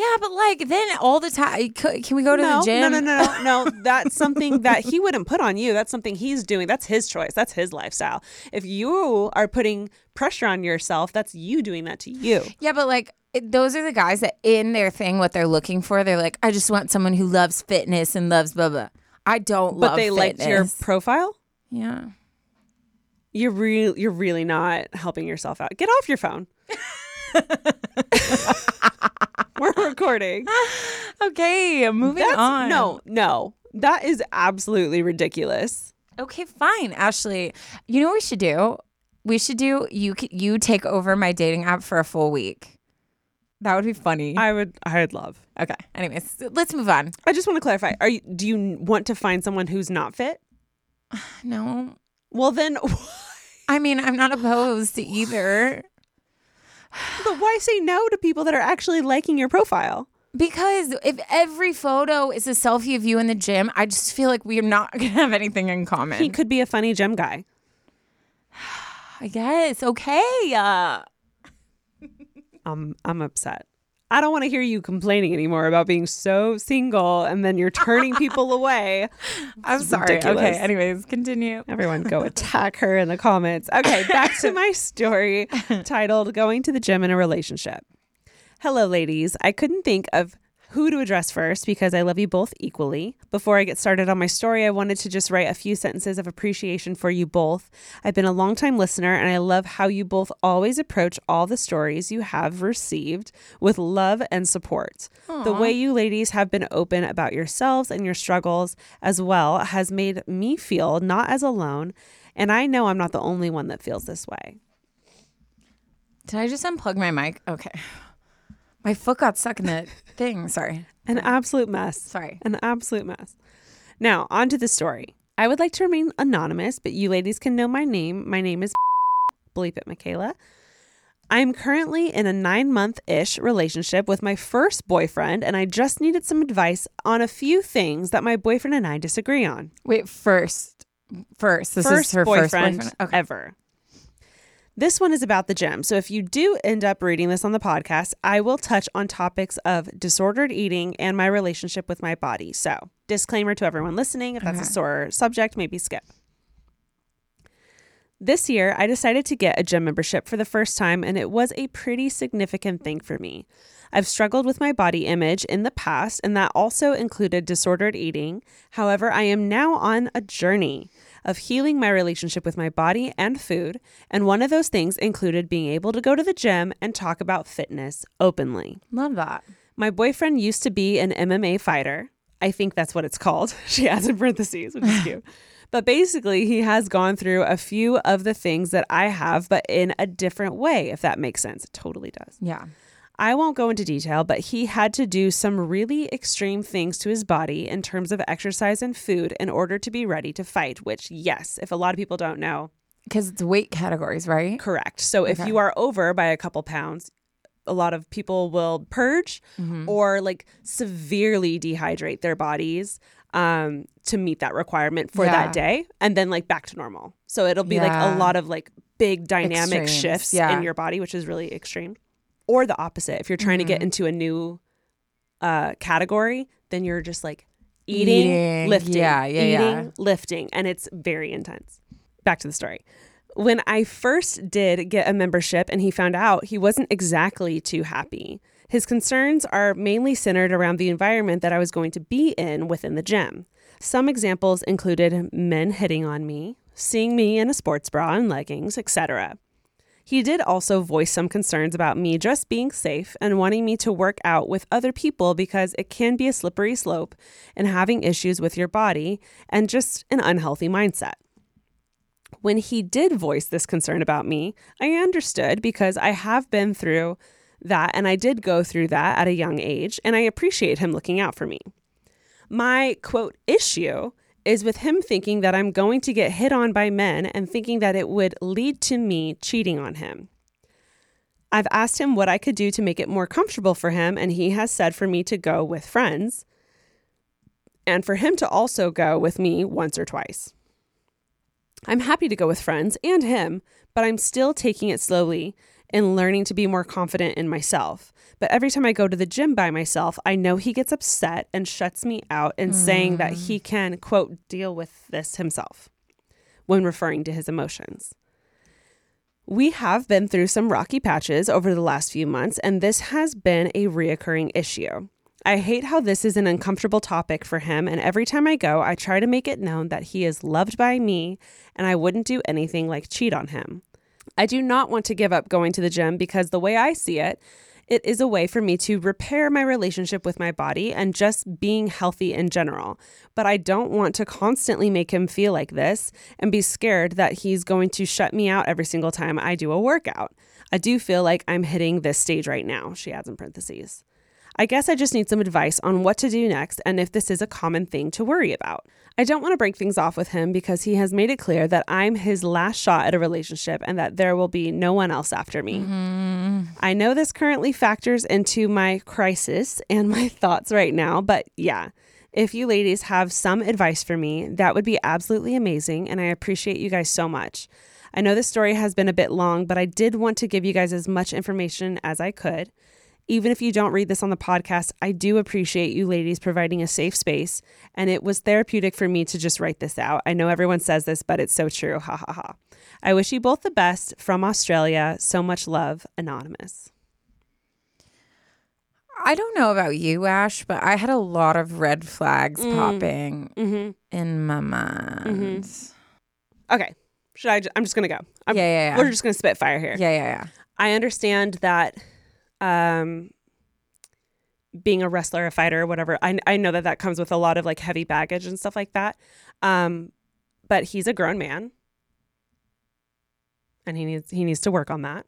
Yeah, but like then all the time, can we go to no, the gym? no, no, no, no, no. (laughs) That's something that he wouldn't put on you. That's something he's doing. That's his choice. That's his lifestyle. If you are putting pressure on yourself, that's you doing that to you. Yeah, but like it, those are the guys that in their thing, what they're looking for, they're like, I just want someone who loves fitness and loves blah blah. I don't love. But they liked your profile. Yeah. You're real. You're really not helping yourself out. Get off your phone. (laughs) We're recording. (laughs) Okay, moving That's, on. No, no. That is absolutely ridiculous. Okay, fine, Ashley. You know what we should do? We should do you. You take over my dating app for a full week. That would be funny. I would I would love. okay. Anyways, let's move on. I just want to clarify. Are you do you want to find someone who's not fit? (sighs) No, Well then (laughs) I mean I'm not opposed to either. (sighs) but why say no to people that are actually liking your profile? Because if every photo is a selfie of you in the gym, I just feel like we're not (laughs) gonna have anything in common. He could be a funny gym guy. (sighs) I guess. Okay. Uh, Um I'm upset. I don't want to hear you complaining anymore about being so single and then you're turning people (laughs) away. I'm sorry. ridiculous. Okay. Anyways, continue. Everyone go (laughs) attack her in the comments. Okay, back to my (laughs) story titled Going to the Gym in a Relationship. Hello, ladies. I couldn't think of who to address first because I love you both equally. Before I get started on my story, I wanted to just write a few sentences of appreciation for you both. I've been a longtime listener and I love how you both always approach all the stories you have received with love and support. The way you ladies have been open about yourselves and your struggles as well has made me feel not as alone. And I know I'm not the only one that feels this way. Did I just unplug my mic? Okay. My foot got stuck in the thing. Sorry. An absolute mess. Sorry. An absolute mess. Now, on to the story. I would like to remain anonymous, but you ladies can know my name. My name is (laughs) Bleep it, Michaela. I'm currently in a nine month ish relationship with my first boyfriend, and I just needed some advice on a few things that my boyfriend and I disagree on. Wait, first, first, this first is her boyfriend, first boyfriend. Okay. ever. This one is about the gym. So if you do end up reading this on the podcast, I will touch on topics of disordered eating and my relationship with my body. So, disclaimer to everyone listening if that's a sore subject, maybe skip. This year, I decided to get a gym membership for the first time, and it was a pretty significant thing for me. I've struggled with my body image in the past, and that also included disordered eating. However, I am now on a journey of healing my relationship with my body and food, and one of those things included being able to go to the gym and talk about fitness openly. Love that. My boyfriend used to be an MMA fighter. I think that's what it's called. (laughs) She has in parentheses, which is (laughs) cute. But basically, he has gone through a few of the things that I have, but in a different way, if that makes sense. It totally does. Yeah. I won't go into detail, but he had to do some really extreme things to his body in terms of exercise and food in order to be ready to fight, which, yes, if a lot of people don't know, Because it's weight categories, right? correct. So if you are over by a couple pounds, a lot of people will purge Mm-hmm. or like severely dehydrate their bodies um, to meet that requirement for Yeah. that day and then like back to normal. So it'll be like a lot of like big dynamic Extremes, shifts yeah. in your body, which is really extreme. Or the opposite. If you're trying to Mm-hmm. get into a new uh, category, then you're just like eating, Eating. lifting, Yeah, yeah, eating, yeah. lifting, and it's very intense. Back to the story. When I first did get a membership and he found out, he wasn't exactly too happy. His concerns are mainly centered around the environment that I was going to be in within the gym. Some examples included men hitting on me, seeing me in a sports bra and leggings, etc. He did also voice some concerns about me just being safe and wanting me to work out with other people because it can be a slippery slope and having issues with your body and just an unhealthy mindset. When he did voice this concern about me, I understood because I have been through that and I did go through that at a young age, and I appreciate him looking out for me. My quote issue is with him thinking that I'm going to get hit on by men and thinking that it would lead to me cheating on him. I've asked him what I could do to make it more comfortable for him, and he has said for me to go with friends and for him to also go with me once or twice. I'm happy to go with friends and him, but I'm still taking it slowly and learning to be more confident in myself. But every time I go to the gym by myself, I know he gets upset and shuts me out and saying that he mm. can, quote, deal with this himself when referring to his emotions. We have been through some rocky patches over the last few months, and this has been a reoccurring issue. I hate how this is an uncomfortable topic for him, and every time I go, I try to make it known that he is loved by me and I wouldn't do anything like cheat on him. I do not want to give up going to the gym because the way I see it, it is a way for me to repair my relationship with my body and just being healthy in general. But I don't want to constantly make him feel like this and be scared that he's going to shut me out every single time I do a workout. I do feel like I'm hitting this stage right now, she adds in parentheses. I guess I just need some advice on what to do next and if this is a common thing to worry about. I don't want to break things off with him because he has made it clear that I'm his last shot at a relationship and that there will be no one else after me. Mm-hmm. I know this currently factors into my crisis and my (laughs) thoughts right now, but yeah, if you ladies have some advice for me, that would be absolutely amazing and I appreciate you guys so much. I know this story has been a bit long, but I did want to give you guys as much information as I could. Even if you don't read this on the podcast, I do appreciate you ladies providing a safe space. And it was therapeutic for me to just write this out. I know everyone says this, but it's so true. Ha ha ha. I wish you both the best from Australia. So much love, Anonymous. I don't know about you, Ash, but I had a lot of red flags popping Mm-hmm. in my mind. Okay. Should I? Ju- I'm just going to go. I'm, Yeah, yeah, yeah. We're just going to spit fire here. Yeah, yeah, yeah. I understand that um, being a wrestler, a fighter, whatever. I I know that that comes with a lot of like heavy baggage and stuff like that. Um, but he's a grown man, and he needs he needs to work on that.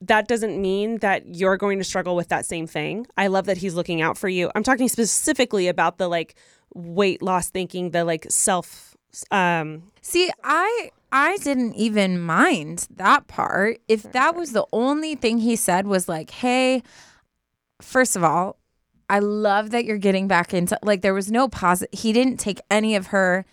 that doesn't mean that you're going to struggle with that same thing. I love that he's looking out for you. I'm talking specifically about the like weight loss thinking, the like self um See, I I didn't even mind that part. If that was the only thing he said was like, "Hey, first of all, I love that you're getting back into like there was no positive he didn't take any of her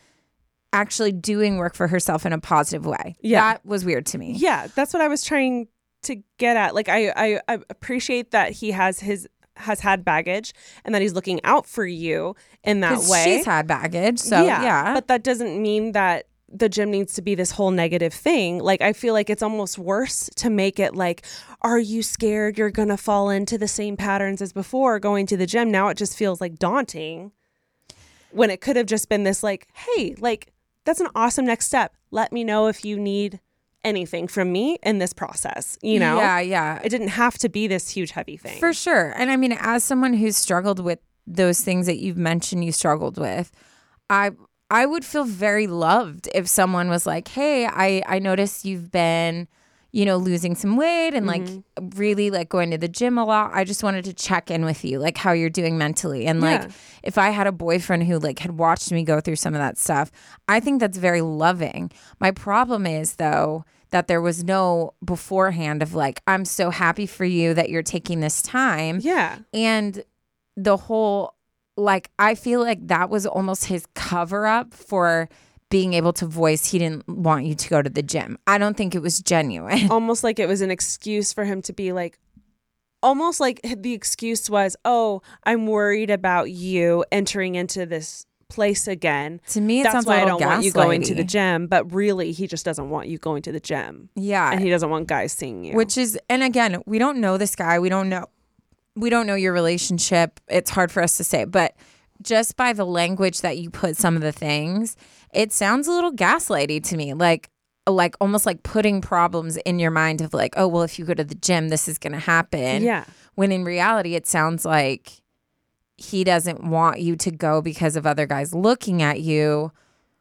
actually doing work for herself in a positive way. Yeah. That was weird to me. Yeah, that's what I was trying to get at. Like I, I, I appreciate that he has his has had baggage and that he's looking out for you in that way. She's had baggage. So yeah, yeah. But that doesn't mean that the gym needs to be this whole negative thing. Like I feel like it's almost worse to make it like, are you scared you're gonna fall into the same patterns as before going to the gym? Now it just feels like daunting. When it could have just been this like, hey, like that's an awesome next step. Let me know if you need anything from me in this process. You know? Yeah, yeah. It didn't have to be this huge heavy thing. For sure. And I mean, as someone who's struggled with those things that you've mentioned you struggled with, I I would feel very loved if someone was like, "Hey, I I noticed you've been, you know, losing some weight and like mm-hmm. really like going to the gym a lot. I just wanted to check in with you, like how you're doing mentally." And like if I had a boyfriend who like had watched me go through some of that stuff, I think that's very loving. My problem is though that there was no beforehand of like, I'm so happy for you that you're taking this time. yeah. And the whole like I feel like that was almost his cover up for being able to voice he didn't want you to go to the gym. I don't think it was genuine. (laughs) almost like it was an excuse for him to be like almost like the excuse was oh i'm worried about you entering into this place again To me, it that's sounds why i don't want you going to the gym but really he just doesn't want you going to the gym Yeah. and he doesn't want guys seeing you Which is and again, we don't know this guy. We don't know we don't know your relationship. It's hard for us to say, but just by the language that you put some of the things, it sounds a little gaslighty to me. Like like almost like putting problems in your mind of like, oh well, if you go to the gym, this is gonna happen. yeah When in reality it sounds like he doesn't want you to go because of other guys looking at you.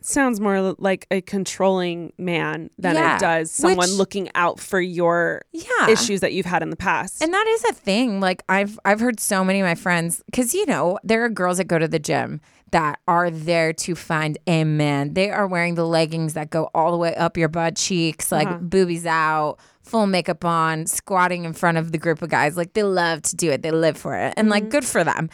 Sounds more like a controlling man than Yeah, it does someone which- looking out for your Yeah. issues that you've had in the past And that is a thing. Like I've I've heard so many of my friends cuz you know, there are girls that go to the gym that are there to find a man. They are wearing the leggings that go all the way up your butt cheeks, like uh-huh. boobies out, full makeup on, squatting in front of the group of guys. Like they love to do it. They live for it. And like mm-hmm. good for them.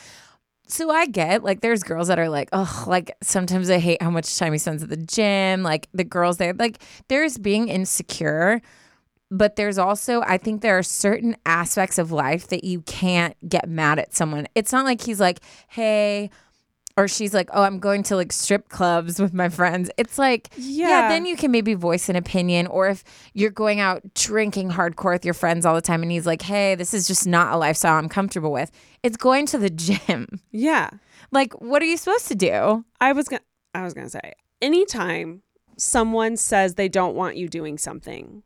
So I get like there's girls that are like, oh, like sometimes I hate how much time he spends at the gym. Like the girls there, like there's being insecure, but there's also I think there are certain aspects of life that you can't get mad at someone. It's not like he's like, hey, or she's like, oh, I'm going to like strip clubs with my friends. It's like, yeah, Yeah. then you can maybe voice an opinion. Or if you're going out drinking hardcore with your friends all the time and he's like, hey, this is just not a lifestyle I'm comfortable with, it's going to the gym. yeah Like, what are you supposed to do? I was gonna I was gonna say anytime someone says they don't want you doing something,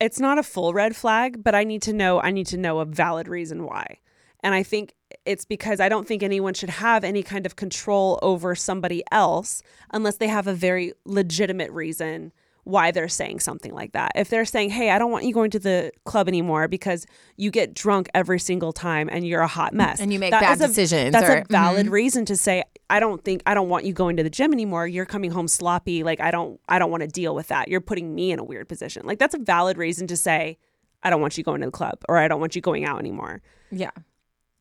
it's not a full red flag, but I need to know I need to know a valid reason why. And I think it's because I don't think anyone should have any kind of control over somebody else unless they have a very legitimate reason why they're saying something like that. If they're saying, "Hey, I don't want you going to the club anymore because you get drunk every single time and you're a hot mess." And you make that bad a- decisions That's or- a valid Mhm. reason to say, "I don't think I don't want you going to the gym anymore. You're coming home sloppy. Like I don't I don't want to deal with that. You're putting me in a weird position." Like that's a valid reason to say, "I don't want you going to the club or I don't want you going out anymore." Yeah.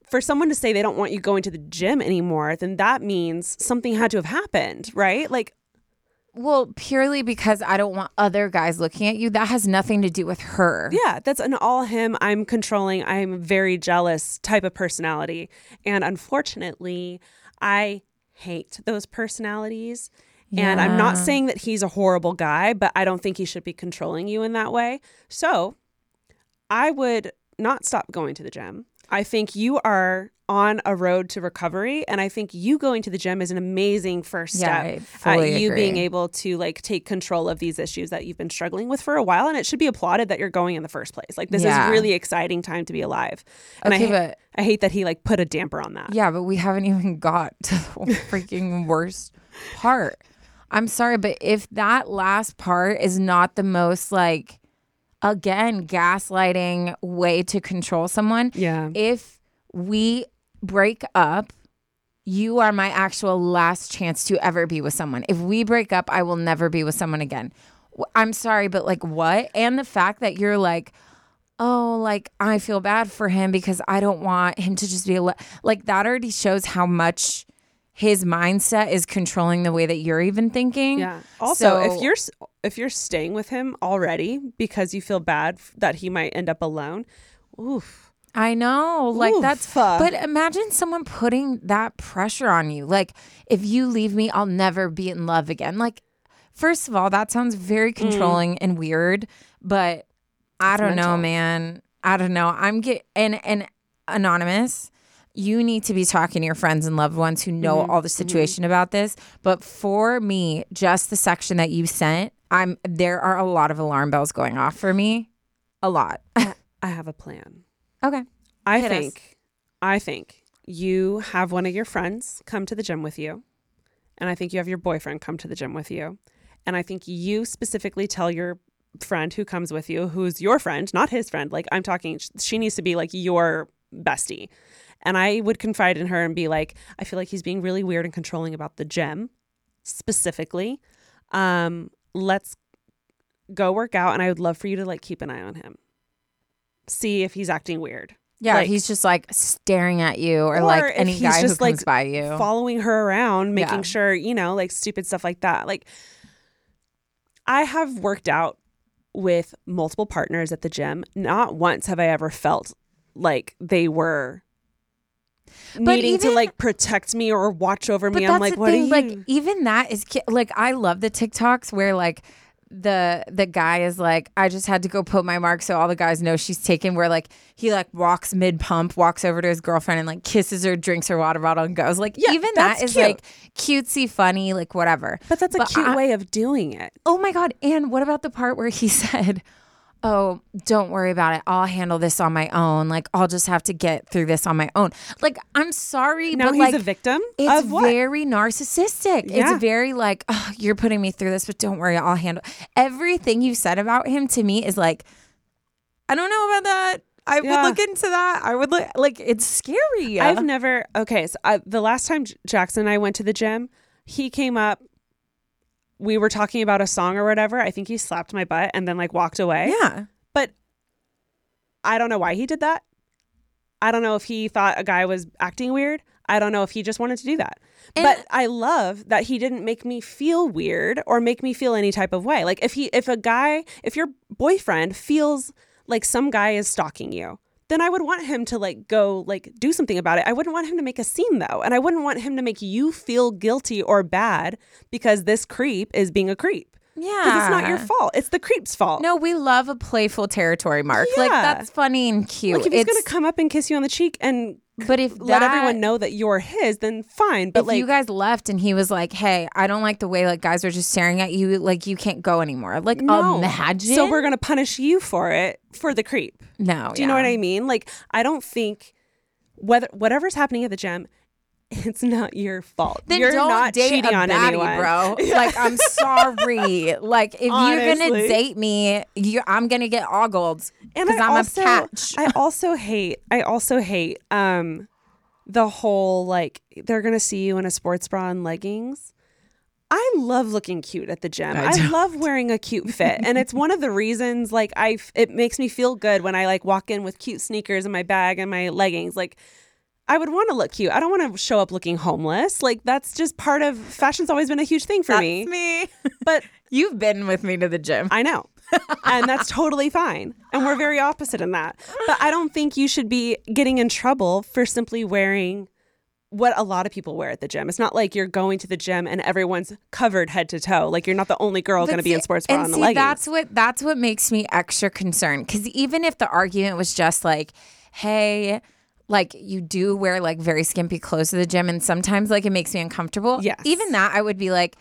For someone to say they don't want you going to the gym anymore, then that means something had to have happened, right? Like Well, purely because I don't want other guys looking at you. That has nothing to do with her. Yeah, that's an all him, I'm controlling, I'm very jealous type of personality. And unfortunately, I hate those personalities. And I'm not saying that he's a horrible guy, but I don't think he should be controlling you in that way. So I would not stop going to the gym. I think you are on a road to recovery and I think you going to the gym is an amazing first step I at you being able to like take control of these issues that you've been struggling with for a while and it should be applauded that you're going in the first place. Like this Yeah. is really exciting time to be alive. And Okay, I, but- I hate that he like put a damper on that. Yeah, but we haven't even (laughs) got to the freaking worst part. I'm sorry, but if that last part is not the most like again gaslighting way to control someone. Yeah. If we break up, you are my actual last chance to ever be with someone. If we break up, I will never be with someone again. I'm sorry, but like what? And the fact that you're like, oh, like I feel bad for him because I don't want him to just be ale-" like that already shows how much his mindset is controlling the way that you're even thinking. Yeah. Also, So- if you're if you're staying with him already because you feel bad that he might end up alone, oof. I know, like Oof. that's. But imagine someone putting that pressure on you. Like, if you leave me, I'll never be in love again. Like, first of all, that sounds very mm. controlling and weird. But I don't know, man. I don't know. I'm get and and anonymous. You need to be talking to your friends and loved ones who know mm-hmm. all the mm-hmm. situation about this. But for me, just the section that you sent, I'm there are a lot of alarm bells going off for me. A lot. (laughs) I have a plan. okay. I Hit us. think I think you have one of your friends come to the gym with you. And I think you have your boyfriend come to the gym with you. And I think you specifically tell your friend who comes with you, who's your friend, not his friend. Like I'm talking, she needs to be like your bestie. And I would confide in her and be like, I feel like he's being really weird and controlling about the gym specifically. Um, let's go work out. And I would love for you to like keep an eye on him. See if he's acting weird. Yeah, Like- he's just like staring at you, or, Or like any he's guy who just, comes like, by you. following her around, making Yeah. sure, you know, like stupid stuff like that. Like, I have worked out with multiple partners at the gym. Not once have I ever felt like they were needing to like protect me or watch over me. I'm like, what thing. are you? Like even that is like I love the TikToks where like the the guy is like I just had to go put my mark so all the guys know she's taken. Where like he like walks mid pump, walks over to his girlfriend and like kisses her, drinks her water bottle, and goes. Like Yeah, even that's cute. like cutesy, funny, like whatever. but that's a cute I- way of doing it. Oh my God. And what about the part where he (laughs) said, Oh, don't worry about it. I'll handle this on my own. Like, I'll just have to get through this on my own. Like, I'm sorry, Now but he's like, a victim it's of what? very narcissistic. Yeah. It's very like, oh, you're putting me through this, but don't worry, I'll handle everything you said about him to me is like, I don't know about that. I Yeah. would look into that. I would look like it's scary. I've never. Okay, so I, the last time Jackson and I went to the gym, he came up. We were talking about a song or whatever. I think he slapped my butt and then like walked away. yeah. But I don't know why he did that. I don't know if he thought a guy was acting weird. I don't know if he just wanted to do that. but I love that he didn't make me feel weird or make me feel any type of way. Like if he if a guy, if your boyfriend feels like some guy is stalking you, then I would want him to like go like do something about it. I wouldn't want him to make a scene though. And I wouldn't want him to make you feel guilty or bad because this creep is being a creep. Yeah. Because it's not your fault. It's the creep's fault. No, we love a playful territory mark. Like Yeah. that's funny and cute. Like if he's It's- gonna come up and kiss you on the cheek and But if let that- everyone know that you're his, then fine. But if like you guys left and he was like, "Hey, I don't like the way like guys are just staring at you. Like you can't go anymore." Like no. imagine. So we're gonna punish you for it for the creep. no. Do you know what I mean? Like I don't think whether whatever's happening at the gym, (laughs) it's not your fault. Then you're don't not date cheating a on baddie, anyone, bro. (laughs) Like I'm sorry. like if you're gonna date me, you I'm gonna get ogled because I I'm also, a catch. I also hate. I also hate um the whole like they're gonna see you in a sports bra and leggings. I love looking cute at the gym. I I, love wearing a cute fit, and it's one of the reasons like I It makes me feel good when I like walk in with cute sneakers in my bag and my leggings. Like I would want to look cute. I don't want to show up looking homeless. Like that's just part of fashion's always been a huge thing for me. That's me. me. (laughs) But You've been with me to the gym. I know. and that's totally fine. And we're very opposite in that. But I don't think you should be getting in trouble for simply wearing what a lot of people wear at the gym. It's not like you're going to the gym and everyone's covered head to toe. Like you're not the only girl going to be in sports bra and and the see, leggings. That's what that's what makes me extra concerned. Because even if the argument was just like, "Hey," like you do wear like very skimpy clothes to the gym, and sometimes like it makes me uncomfortable. Yes. Even that, I would be like,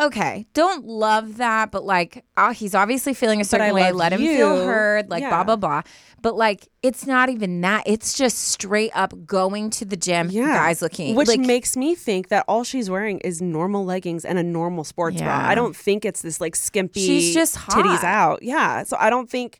okay, don't love that, but like, oh, he's obviously feeling a certain way. Let him feel heard, like Yeah. blah blah blah. But like, it's not even that. It's just straight up going to the gym, yeah. guys looking, Which like, makes me think that all she's wearing is normal leggings and a normal sports bra. I don't think it's this like skimpy She's just titties out. Yeah. So I don't think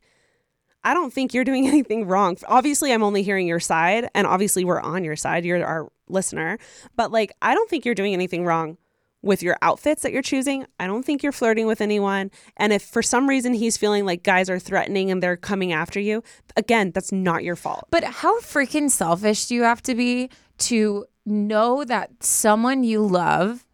I don't think you're doing (laughs) anything wrong. Obviously, I'm only hearing your side, and obviously we're on your side. You're our listener. But like I don't think you're doing anything wrong with your outfits that you're choosing. I don't think you're flirting with anyone. And if for some reason he's feeling like guys are threatening and they're coming after you, again, that's not your fault. But how freaking selfish do you have to be to know that someone you love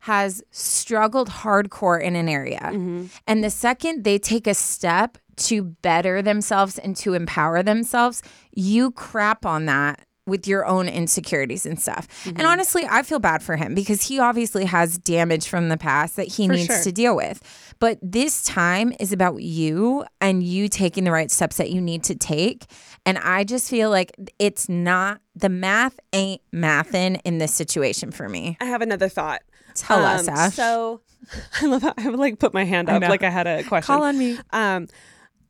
has struggled hardcore in an area? Mm-hmm. And the second they take a step to better themselves and to empower themselves, you crap on that with your own insecurities and stuff. Mm-hmm. And honestly, I feel bad for him because he obviously has damage from the past that he For needs sure. to deal with. But this time is about you and you taking the right steps that you need to take. And I just feel like it's not the math ain't mathin' in this situation for me. I have another thought. Tell us, Um, Ash. So (laughs) I love how I would like put my hand up like I had a question. Call on me. Um,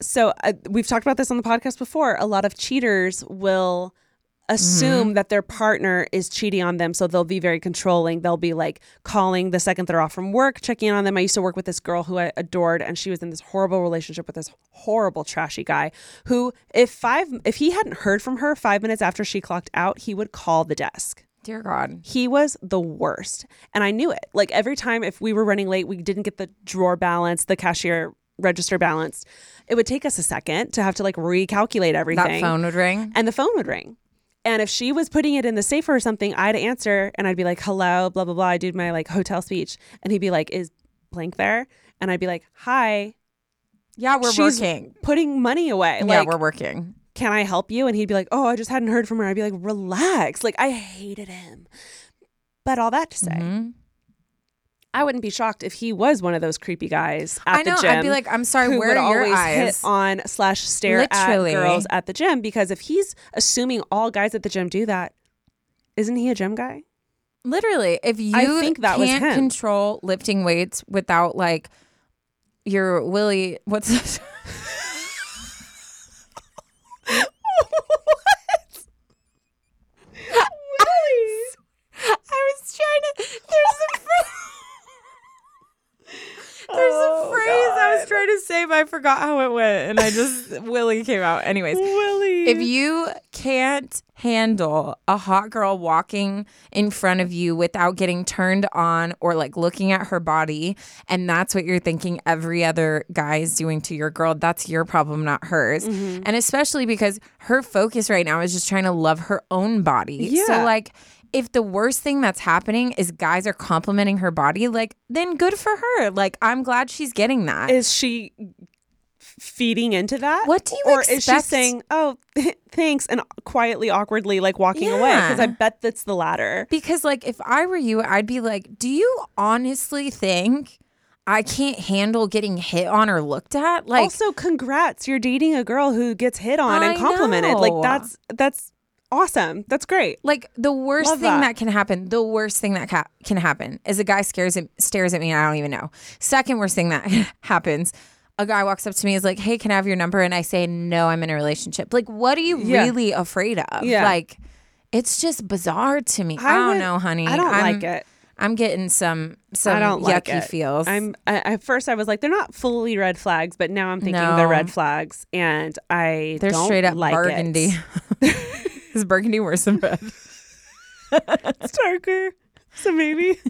so uh, we've talked about this on the podcast before. A lot of cheaters will assume Mm-hmm. that their partner is cheating on them, so they'll be very controlling. They'll be like calling the second they're off from work, checking in on them. I used to work with this girl who I adored, and she was in this horrible relationship with this horrible trashy guy. Who, if five, if he hadn't heard from her five minutes after she clocked out, he would call the desk. Dear God. He was the worst. And I knew it. Like every time if we were running late, we didn't get the drawer balance, the cashier register balanced. It would take us a second to have to like recalculate everything. That phone would ring. And the phone would ring. And if she was putting it in the safe or something, I'd answer and I'd be like, hello, blah, blah, blah. I do my like hotel speech. And he'd be like, is blank there? And I'd be like, hi. Yeah, we're She's working. Putting money away. yeah, like, we're working. can I help you? And he'd be like, oh, I just hadn't heard from her. I'd be like, relax. Like, I hated him. But all that to say, Mhm. I wouldn't be shocked if he was one of those creepy guys at I know. the gym. I'd be like, I'm sorry, where are your always eyes? hit on slash stare Literally. at girls at the gym because if he's assuming all guys at the gym do that, isn't he a gym guy? Literally, if you I think that was can't him. control lifting weights without like your Willie, what's this? (laughs) I was trying to. There's a Oh, a phrase I was trying to say, but I forgot how it went, and I just (laughs) Willie came out. Anyways, Willie. if you can't handle a hot girl walking in front of you without getting turned on or like looking at her body, and that's what you're thinking every other guy is doing to your girl, that's your problem, not hers. Mm-hmm. And especially because her focus right now is just trying to love her own body. Yeah. So, like, if the worst thing that's happening is guys are complimenting her body, like, then good for her. Like, I'm glad she's getting that. is she feeding into that? What do you Or is she saying, "Oh, thanks," and quietly, awkwardly, like walking away? Because I bet that's the latter. Because like if I were you, I'd be like, "Do you honestly think I can't handle getting hit on or looked at?" Like also, congrats! You're dating a girl who gets hit on and complimented. know. Like that's that's awesome. That's great. like the worst Love thing that. that. can happen, the worst thing that ca- can happen is a guy scares at, stares at me and I don't even know. Second worst thing that (laughs) happens, a guy walks up to me is like, "Hey, can I have your number?" and I say, "No, I'm in a relationship." Like, what are you Yeah. really afraid of? Yeah. Like it's just bizarre to me. I, don't would- know, honey. I don't I'm- like it. I'm getting some some I don't like yucky it. feels. I'm I, at first I was like they're not fully red flags, but now I'm thinking No. they're red flags, and I They're straight up like burgundy. (laughs) (laughs) Is burgundy worse than red? (laughs) it's darker. So maybe. (laughs)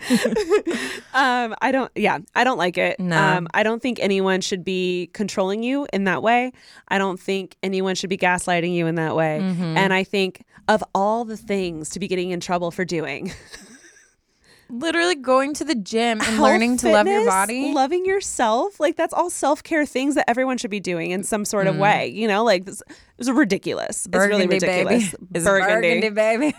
um, I don't yeah, I don't like it. No. Um, I don't think anyone should be controlling you in that way. I don't think anyone should be gaslighting you in that way. Mm-hmm. And I think of all the things to be getting in trouble for doing, (laughs) Literally going to the gym and health, learning to love your body. loving yourself, like that's all self-care things that everyone should be doing in some sort of way, you know? Like this is ridiculous. burgundy, it's really ridiculous. baby. It's burgundy, baby.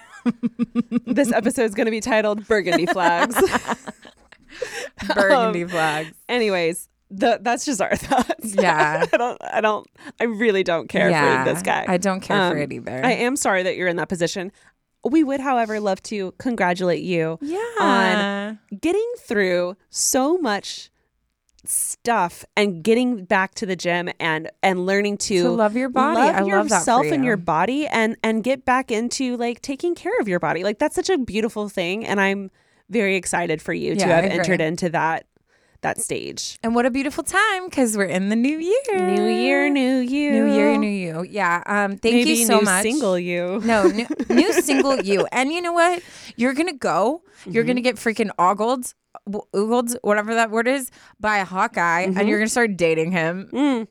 (laughs) this episode is going to be titled Burgundy Flags. (laughs) burgundy Um, flags. Anyways, the, that's just our (laughs) thoughts. Yeah. I don't. I don't. I really don't care Yeah, for this guy. I don't care for Um, it either. I am sorry that you're in that position. We would, however, love to congratulate you Yeah. on getting through so much stuff and getting back to the gym and and learning to, To love your body. love I love that for yourself and your body and and get back into like taking care of your body like that's such a beautiful thing and i'm very excited for you to Yeah, I have entered into that that stage and what a beautiful time because we're in the new year. new year new you New year, new you. Yeah. Um. Thank Maybe you so much. new much. single you (laughs) No, new, new single you. And you know what? You're gonna go. You're Mm-hmm. gonna get freaking ogled, oogled, whatever that word is, by a hot guy, Mm-hmm. and you're gonna start dating him. Mm.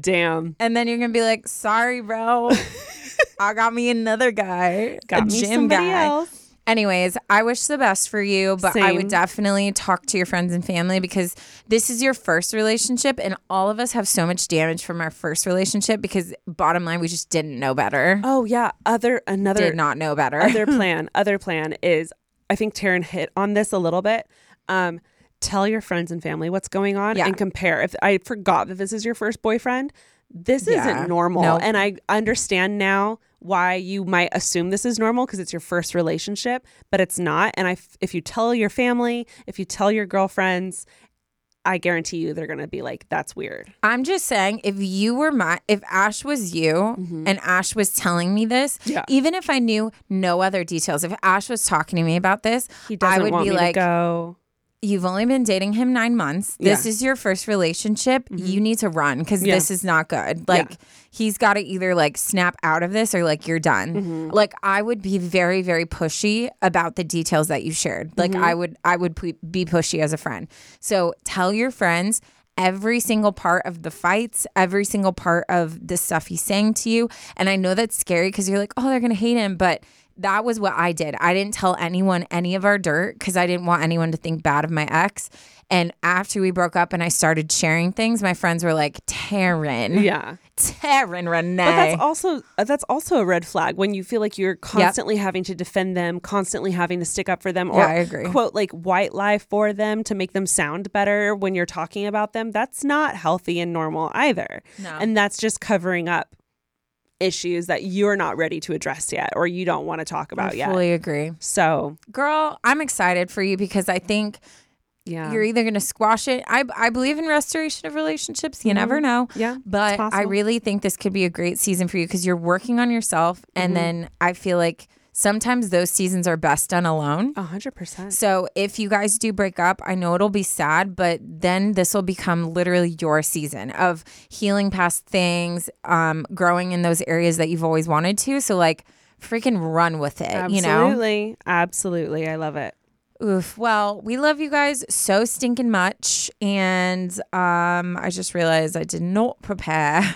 damn And then you're gonna be like, "Sorry, bro, (laughs) I got me another guy, got a me gym somebody guy." else Anyways, I wish the best for you, but I would definitely talk to your friends and family because this is your first relationship, and all of us have so much damage from our first relationship because, bottom line, we just didn't know better. oh yeah other another Did not know better. other (laughs) plan other plan is i think taryne hit on this a little bit um tell your friends and family what's going on Yeah. and compare if i forgot that this is your first boyfriend this Yeah. isn't normal No. and i understand now why you might assume this is normal because it's your first relationship but it's not and I, if you tell your family if you tell your girlfriends i guarantee you they're gonna be like that's weird I'm just saying, if you were my, if Ash was you and Ash was telling me this, Mm-hmm. Yeah. even if I knew no other details, if Ash was talking to me about this, I would be like, to go you've only been dating him nine months. This Yeah. is your first relationship. You mm-hmm. need to run because Yeah. this is not good. Like he's got to either like snap out of this or like you're done. Mm-hmm. Like I would be very very pushy about the details that you shared. Like mm-hmm. I would I would pu- be pushy as a friend. So tell your friends every single part of the fights, every single part of the stuff he's saying to you. And I know that's scary because you're like, oh, they're gonna hate him, but that was what I did. I didn't tell anyone any of our dirt because I didn't want anyone to think bad of my ex. And after we broke up and I started sharing things, my friends were like, Taryne, yeah Taryne Renee. But that's also uh, that's also a red flag when you feel like you're constantly having to defend them, constantly having to stick up for them, or Yeah, I agree. quote like white lie for them to make them sound better when you're talking about them. That's not healthy and normal either. No. And that's just covering up issues that you're not ready to address yet or you don't want to talk about I yet. fully agree. So Girl, I'm excited for you because I think yeah, you're either going to squash it. I, I believe in restoration of relationships. You never know. Yeah, But I really think this could be a great season for you because you're working on yourself. And Mm-hmm. then I feel like sometimes those seasons are best done alone. a hundred percent. So if you guys do break up, I know it'll be sad, but then this will become literally your season of healing past things, um, growing in those areas that you've always wanted to. So like freaking run with it, you know? Absolutely, absolutely, I love it. Oof. Well, we love you guys so stinking much. And um, I just realized I did not prepare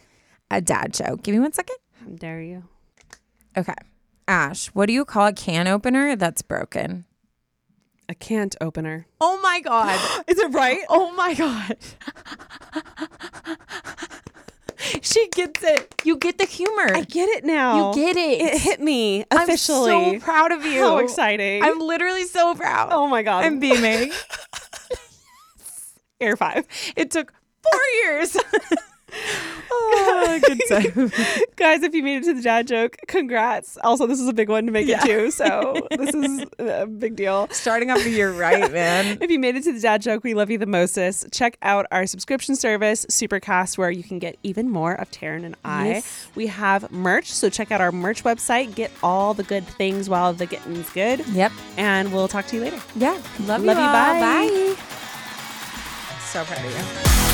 (laughs) a dad joke. Give me one second. How dare you? Okay. Ash, what do you call a can opener that's broken? A can't opener. Oh my God. (gasps) Is it right? Oh my God. (laughs) she gets it. You get the humor. I get it now. You get it. It hit me officially. I'm so proud of you. How exciting. I'm literally so proud. oh my god. I'm beaming. (laughs) air five. it took four years. (laughs) oh, (laughs) good time. (laughs) Guys, if you made it to the dad joke, congrats. Also, this is a big one to make Yeah. it too. So (laughs) this is a big deal. Starting off the year right, man. If you made it to the dad joke, we love you the mostest. Check out our subscription service, Supercast, where you can get even more of Taryne and I. Yes. We have merch, so check out our merch website. Get all the good things while the getting's good. Yep. And we'll talk to you later. Yeah. Love, Love you, all. bye. Bye. So proud of you.